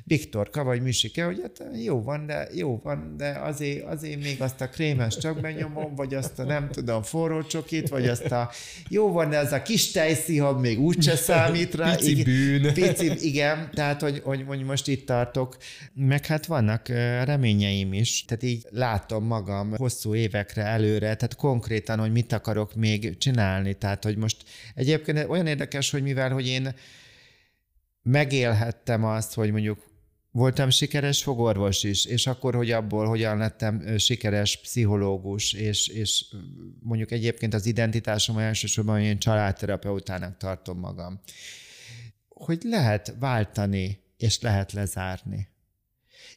Viktorka vagy Misike, hogy hát jó van, de jó van, de azért, azért még azt a krémes csak benyomom, vagy azt a nem tudom, forró csokit, vagy azt a jó van, de az a kis tejszihab még úgyse számít rá. Pici igen, bűn. Pici, igen, tehát hogy, hogy, hogy most itt tartok. Meg hát vannak reményeim is, tehát így látom magam hosszú évekre előre, tehát konkrétan, hogy mit akarok még csinálni. Tehát, hogy most egyébként olyan érdekes, hogy mivel, hogy én megélhettem azt, hogy mondjuk voltam sikeres fogorvos is, és akkor, hogy abból hogyan lettem sikeres pszichológus, és, és mondjuk egyébként az identitásom elsősorban én családterapeutának tartom magam. Hogy lehet váltani, és lehet lezárni.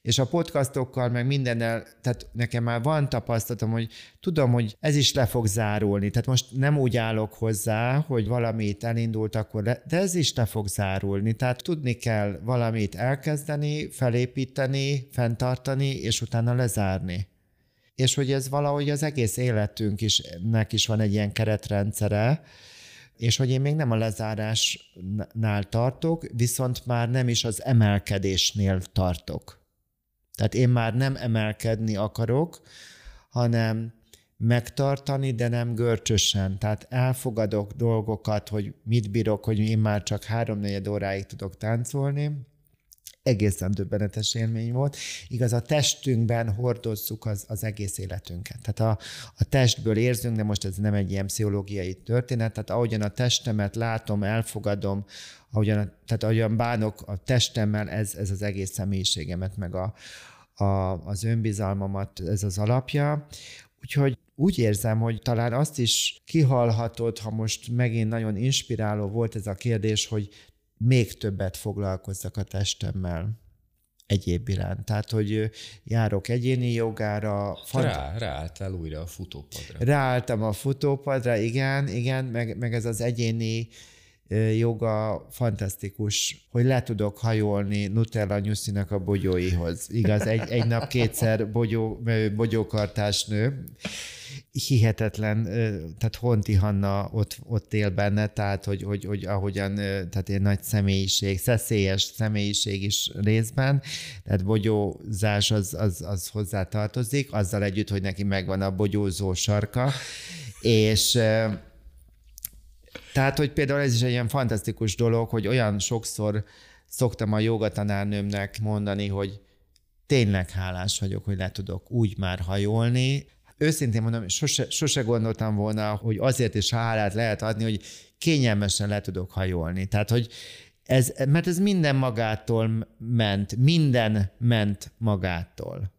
És a podcastokkal, meg mindennel, tehát nekem már van tapasztalatom, hogy tudom, hogy ez is le fog zárulni. Tehát most nem úgy állok hozzá, hogy valamit elindult, akkor le, de ez is le fog zárulni. Tehát tudni kell valamit elkezdeni, felépíteni, fenntartani, és utána lezárni és hogy ez valahogy az egész életünk is, nek is van egy ilyen keretrendszere, és hogy én még nem a lezárásnál tartok, viszont már nem is az emelkedésnél tartok. Tehát én már nem emelkedni akarok, hanem megtartani, de nem görcsösen. Tehát elfogadok dolgokat, hogy mit bírok, hogy én már csak három-négy óráig tudok táncolni, egészen döbbenetes élmény volt. Igaz, a testünkben hordozzuk az, az egész életünket. Tehát a, a testből érzünk, de most ez nem egy ilyen pszichológiai történet, tehát ahogyan a testemet látom, elfogadom, ahogyan, tehát ahogyan bánok a testemmel, ez, ez az egész személyiségemet, meg a, a, az önbizalmamat, ez az alapja. Úgyhogy úgy érzem, hogy talán azt is kihalhatod, ha most megint nagyon inspiráló volt ez a kérdés, hogy még többet foglalkozzak a testemmel egyéb iránt. Tehát, hogy járok egyéni jogára. Fant- Rá, ráálltál újra a futópadra. Ráálltam a futópadra, igen, igen, meg, meg ez az egyéni joga fantasztikus, hogy le tudok hajolni Nutella nyuszinak a bogyóihoz. Igaz, egy, egy nap kétszer bogyó, bogyókartás nő, hihetetlen, tehát Honti Hanna ott, ott él benne, tehát hogy, hogy, hogy ahogyan, tehát egy nagy személyiség, szeszélyes személyiség is részben, tehát bogyózás az, az, az hozzá tartozik, azzal együtt, hogy neki megvan a bogyózó sarka, és tehát, hogy például ez is egy ilyen fantasztikus dolog, hogy olyan sokszor szoktam a jogatanárnőmnek mondani, hogy tényleg hálás vagyok, hogy le tudok úgy már hajolni, őszintén mondom, sose, sose gondoltam volna, hogy azért is hálát lehet adni, hogy kényelmesen le tudok hajolni. Tehát, hogy ez, mert ez minden magától ment, minden ment magától.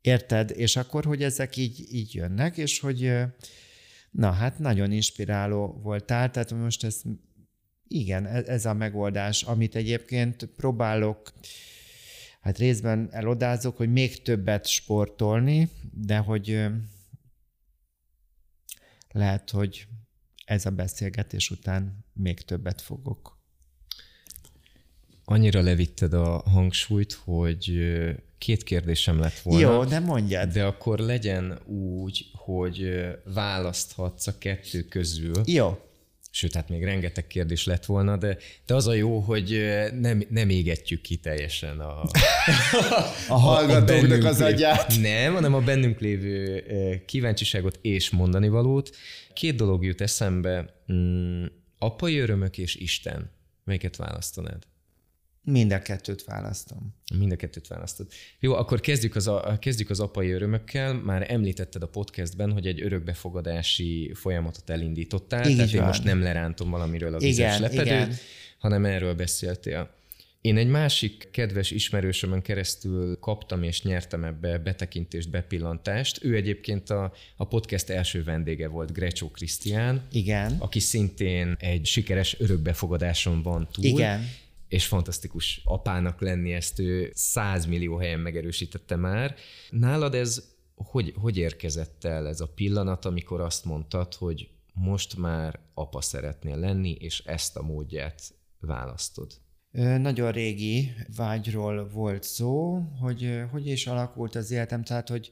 Érted? És akkor, hogy ezek így, így jönnek, és hogy na hát nagyon inspiráló voltál, tehát most ez igen, e, ez a megoldás, amit egyébként próbálok hát részben elodázok, hogy még többet sportolni, de hogy lehet, hogy ez a beszélgetés után még többet fogok. Annyira levitted a hangsúlyt, hogy két kérdésem lett volna. Jó, de mondjad. De akkor legyen úgy, hogy választhatsz a kettő közül. Jó sőt, hát még rengeteg kérdés lett volna, de, de az a jó, hogy nem, nem égetjük ki teljesen a, *laughs* a hallgatóknak az agyát. Nem, hanem a bennünk lévő kíváncsiságot és mondani valót. Két dolog jut eszembe, mm, apai örömök és Isten. Melyiket választanád? Mind a kettőt választom. Mind a kettőt választod. Jó, akkor kezdjük az, a, kezdjük az apai örömökkel. Már említetted a podcastben, hogy egy örökbefogadási folyamatot elindítottál, Így tehát én most nem lerántom valamiről a vizes igen, lepedőt, igen. hanem erről beszéltél. Én egy másik kedves ismerősömön keresztül kaptam és nyertem ebbe betekintést, bepillantást. Ő egyébként a, a podcast első vendége volt, Grecsó Krisztián. Igen. Aki szintén egy sikeres örökbefogadáson van túl. Igen és fantasztikus apának lenni, ezt ő százmillió helyen megerősítette már. Nálad ez hogy, hogy érkezett el ez a pillanat, amikor azt mondtad, hogy most már apa szeretnél lenni, és ezt a módját választod? Nagyon régi vágyról volt szó, hogy hogy is alakult az életem, tehát hogy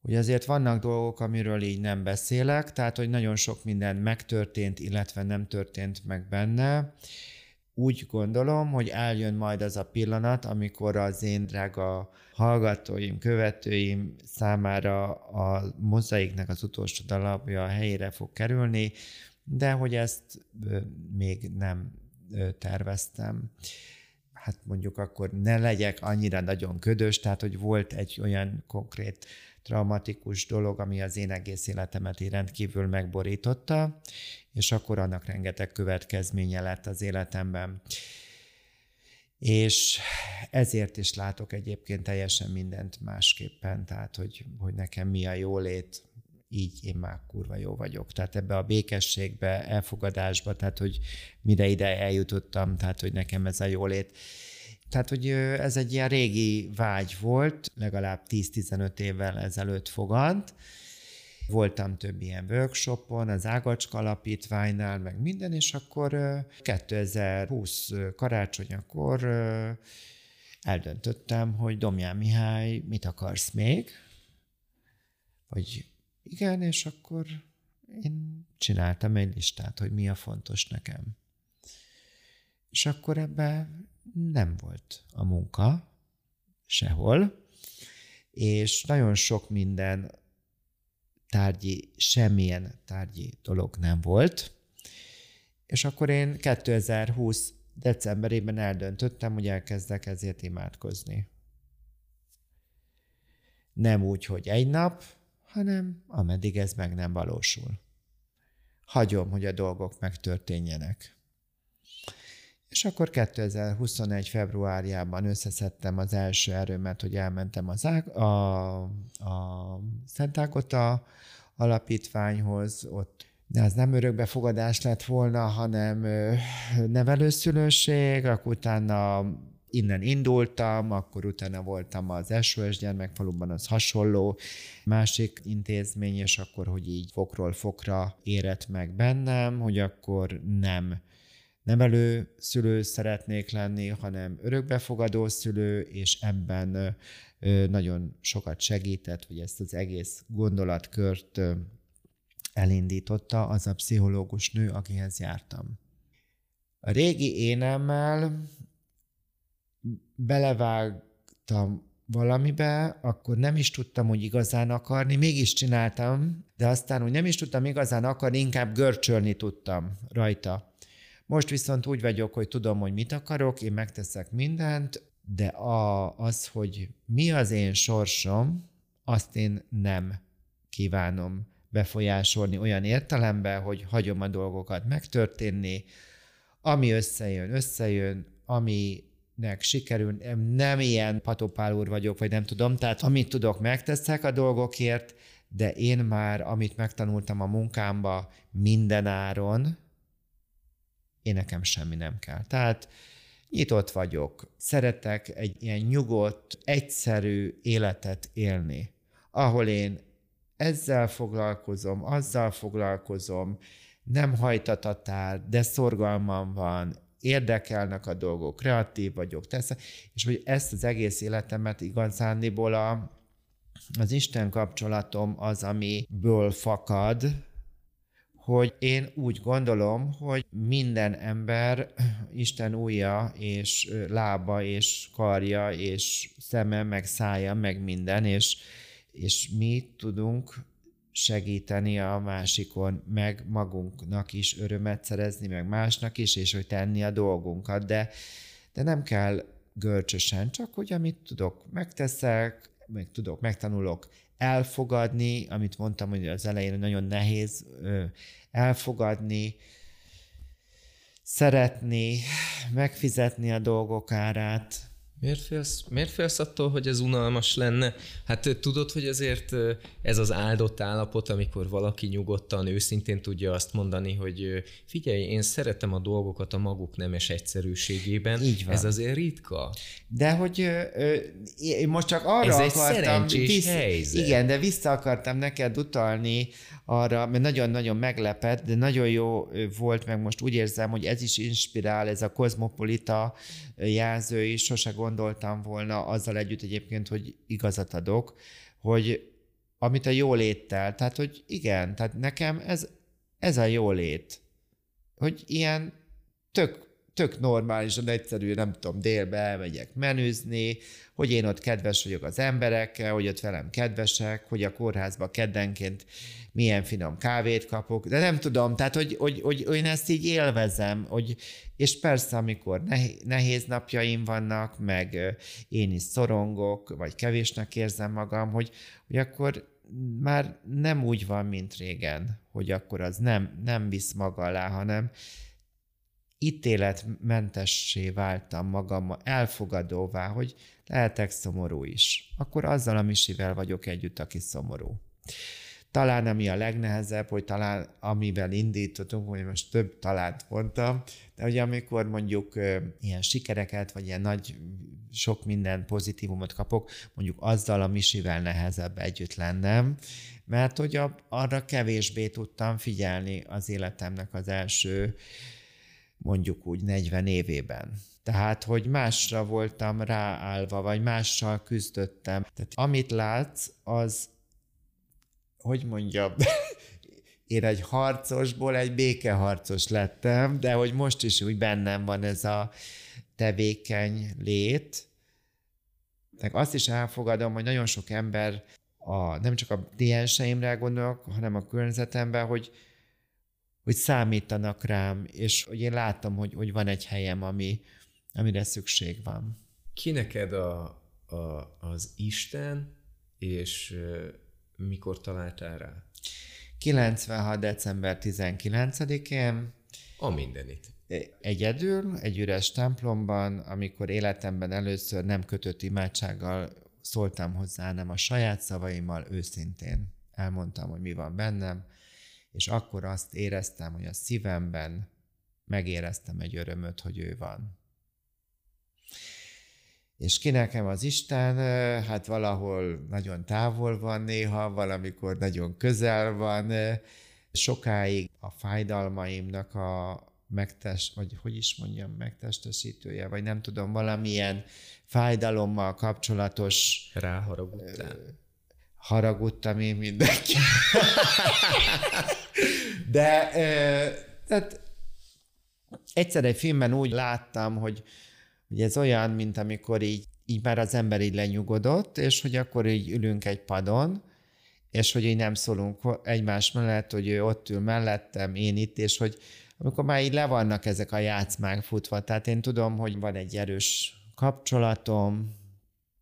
hogy azért vannak dolgok, amiről így nem beszélek, tehát hogy nagyon sok minden megtörtént, illetve nem történt meg benne, úgy gondolom, hogy eljön majd az a pillanat, amikor az én drága hallgatóim, követőim számára a mozaiknek az utolsó darabja a helyére fog kerülni, de hogy ezt még nem terveztem. Hát mondjuk akkor ne legyek annyira nagyon ködös, tehát hogy volt egy olyan konkrét traumatikus dolog, ami az én egész életemet így rendkívül megborította, és akkor annak rengeteg következménye lett az életemben. És ezért is látok egyébként teljesen mindent másképpen, tehát hogy, hogy nekem mi a jólét, így én már kurva jó vagyok. Tehát ebbe a békességbe, elfogadásba, tehát hogy mire ide eljutottam, tehát hogy nekem ez a jólét. Tehát, hogy ez egy ilyen régi vágy volt, legalább 10-15 évvel ezelőtt fogant. Voltam több ilyen workshopon, az Ágacska Alapítványnál, meg minden, és akkor 2020 karácsonyakor eldöntöttem, hogy Domján Mihály, mit akarsz még? Vagy igen, és akkor én csináltam egy listát, hogy mi a fontos nekem. És akkor ebben nem volt a munka sehol, és nagyon sok minden tárgyi, semmilyen tárgyi dolog nem volt. És akkor én 2020 decemberében eldöntöttem, hogy elkezdek ezért imádkozni. Nem úgy, hogy egy nap, hanem ameddig ez meg nem valósul. Hagyom, hogy a dolgok megtörténjenek. És akkor 2021. februárjában összeszedtem az első erőmet, hogy elmentem az Ág- a, a Szent Ágota alapítványhoz, ott de az nem örökbefogadás lett volna, hanem nevelőszülőség, akkor utána innen indultam, akkor utána voltam az SOS gyermekfaluban, az hasonló másik intézmény, és akkor, hogy így fokról fokra érett meg bennem, hogy akkor nem nevelő szülő szeretnék lenni, hanem örökbefogadó szülő, és ebben nagyon sokat segített, hogy ezt az egész gondolatkört elindította az a pszichológus nő, akihez jártam. A régi énemmel belevágtam valamibe, akkor nem is tudtam, hogy igazán akarni, mégis csináltam, de aztán, hogy nem is tudtam igazán akarni, inkább görcsölni tudtam rajta. Most viszont úgy vagyok, hogy tudom, hogy mit akarok, én megteszek mindent, de a, az, hogy mi az én sorsom, azt én nem kívánom befolyásolni olyan értelemben, hogy hagyom a dolgokat megtörténni, ami összejön, összejön, aminek sikerül, nem ilyen patopál úr vagyok, vagy nem tudom, tehát amit tudok, megteszek a dolgokért, de én már, amit megtanultam a munkámba minden áron, én nekem semmi nem kell. Tehát nyitott vagyok, szeretek egy ilyen nyugodt, egyszerű életet élni, ahol én ezzel foglalkozom, azzal foglalkozom, nem hajtatatár, de szorgalmam van, érdekelnek a dolgok, kreatív vagyok, tesz, és hogy ezt az egész életemet igazándiból a, az Isten kapcsolatom az, amiből fakad, hogy én úgy gondolom, hogy minden ember Isten ujja és lába és karja és szeme, meg szája, meg minden, és, és mi tudunk segíteni a másikon, meg magunknak is örömet szerezni, meg másnak is, és hogy tenni a dolgunkat, de, de nem kell görcsösen, csak hogy amit tudok, megteszek, meg tudok, megtanulok elfogadni, amit mondtam, hogy az elején nagyon nehéz elfogadni, szeretni, megfizetni a dolgok árát, Miért félsz, miért félsz attól, hogy ez unalmas lenne? Hát tudod, hogy azért ez az áldott állapot, amikor valaki nyugodtan, őszintén tudja azt mondani, hogy figyelj, én szeretem a dolgokat a maguk nemes egyszerűségében. Így van. Ez azért ritka. De hogy ö, én most csak arra ez akartam... egy visz, helyzet. Igen, de vissza akartam neked utalni arra, mert nagyon-nagyon meglepett, de nagyon jó volt, meg most úgy érzem, hogy ez is inspirál, ez a kozmopolita jelző is, sose gondoltam volna azzal együtt egyébként, hogy igazat adok, hogy amit a jóléttel, tehát hogy igen, tehát nekem ez, ez a jólét, hogy ilyen tök tök normálisan, egyszerű, nem tudom, délbe elmegyek menüzni, hogy én ott kedves vagyok az emberekkel, hogy ott velem kedvesek, hogy a kórházba keddenként milyen finom kávét kapok, de nem tudom, tehát hogy, hogy, hogy, hogy én ezt így élvezem, hogy, és persze, amikor nehéz napjaim vannak, meg én is szorongok, vagy kevésnek érzem magam, hogy, hogy akkor már nem úgy van, mint régen, hogy akkor az nem, nem visz maga alá, hanem ítéletmentessé váltam magam, elfogadóvá, hogy lehetek szomorú is. Akkor azzal a misivel vagyok együtt, aki szomorú. Talán ami a legnehezebb, hogy talán amivel indítottunk, hogy most több talánt mondtam, de hogy amikor mondjuk ilyen sikereket, vagy ilyen nagy, sok minden pozitívumot kapok, mondjuk azzal a Misivel nehezebb együtt lennem, mert hogy arra kevésbé tudtam figyelni az életemnek az első mondjuk úgy 40 évében. Tehát, hogy másra voltam ráállva, vagy mással küzdöttem. Tehát amit látsz, az, hogy mondjam, *laughs* én egy harcosból egy békeharcos lettem, de hogy most is úgy bennem van ez a tevékeny lét. De azt is elfogadom, hogy nagyon sok ember, a, nem csak a klienseimre gondolok, hanem a környezetemben, hogy, hogy számítanak rám, és hogy én látom, hogy, hogy van egy helyem, ami, amire szükség van. Ki neked a, a, az Isten, és mikor találtál rá? 96. december 19-én. A mindenit. Egyedül, egy üres templomban, amikor életemben először nem kötött imádsággal szóltam hozzá, nem a saját szavaimmal, őszintén elmondtam, hogy mi van bennem, és akkor azt éreztem, hogy a szívemben megéreztem egy örömöt, hogy ő van. És ki nekem az Isten, hát valahol nagyon távol van néha, valamikor nagyon közel van. Sokáig a fájdalmaimnak a megtest, vagy hogy is mondjam, megtestesítője, vagy nem tudom, valamilyen fájdalommal kapcsolatos... Ráharagudtál? Haragudtam én mindenki. *laughs* De tehát egyszer egy filmben úgy láttam, hogy hogy ez olyan, mint amikor így, így már az ember így lenyugodott, és hogy akkor így ülünk egy padon, és hogy így nem szólunk egymás mellett, hogy ő ott ül mellettem, én itt, és hogy amikor már így le vannak ezek a játszmák futva, tehát én tudom, hogy van egy erős kapcsolatom,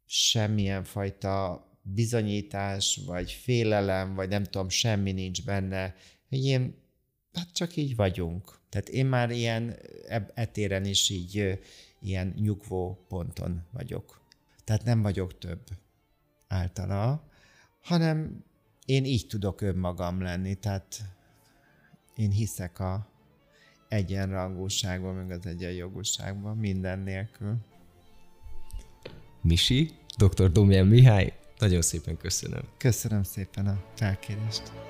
semmilyen fajta bizonyítás, vagy félelem, vagy nem tudom, semmi nincs benne, hogy én, hát csak így vagyunk. Tehát én már ilyen etéren is így ilyen nyugvó ponton vagyok. Tehát nem vagyok több általa, hanem én így tudok önmagam lenni, tehát én hiszek a egyenrangúságban, meg az egyenjogúságban, minden nélkül. Misi, dr. Domján Mihály, nagyon szépen köszönöm. Köszönöm szépen a felkérést.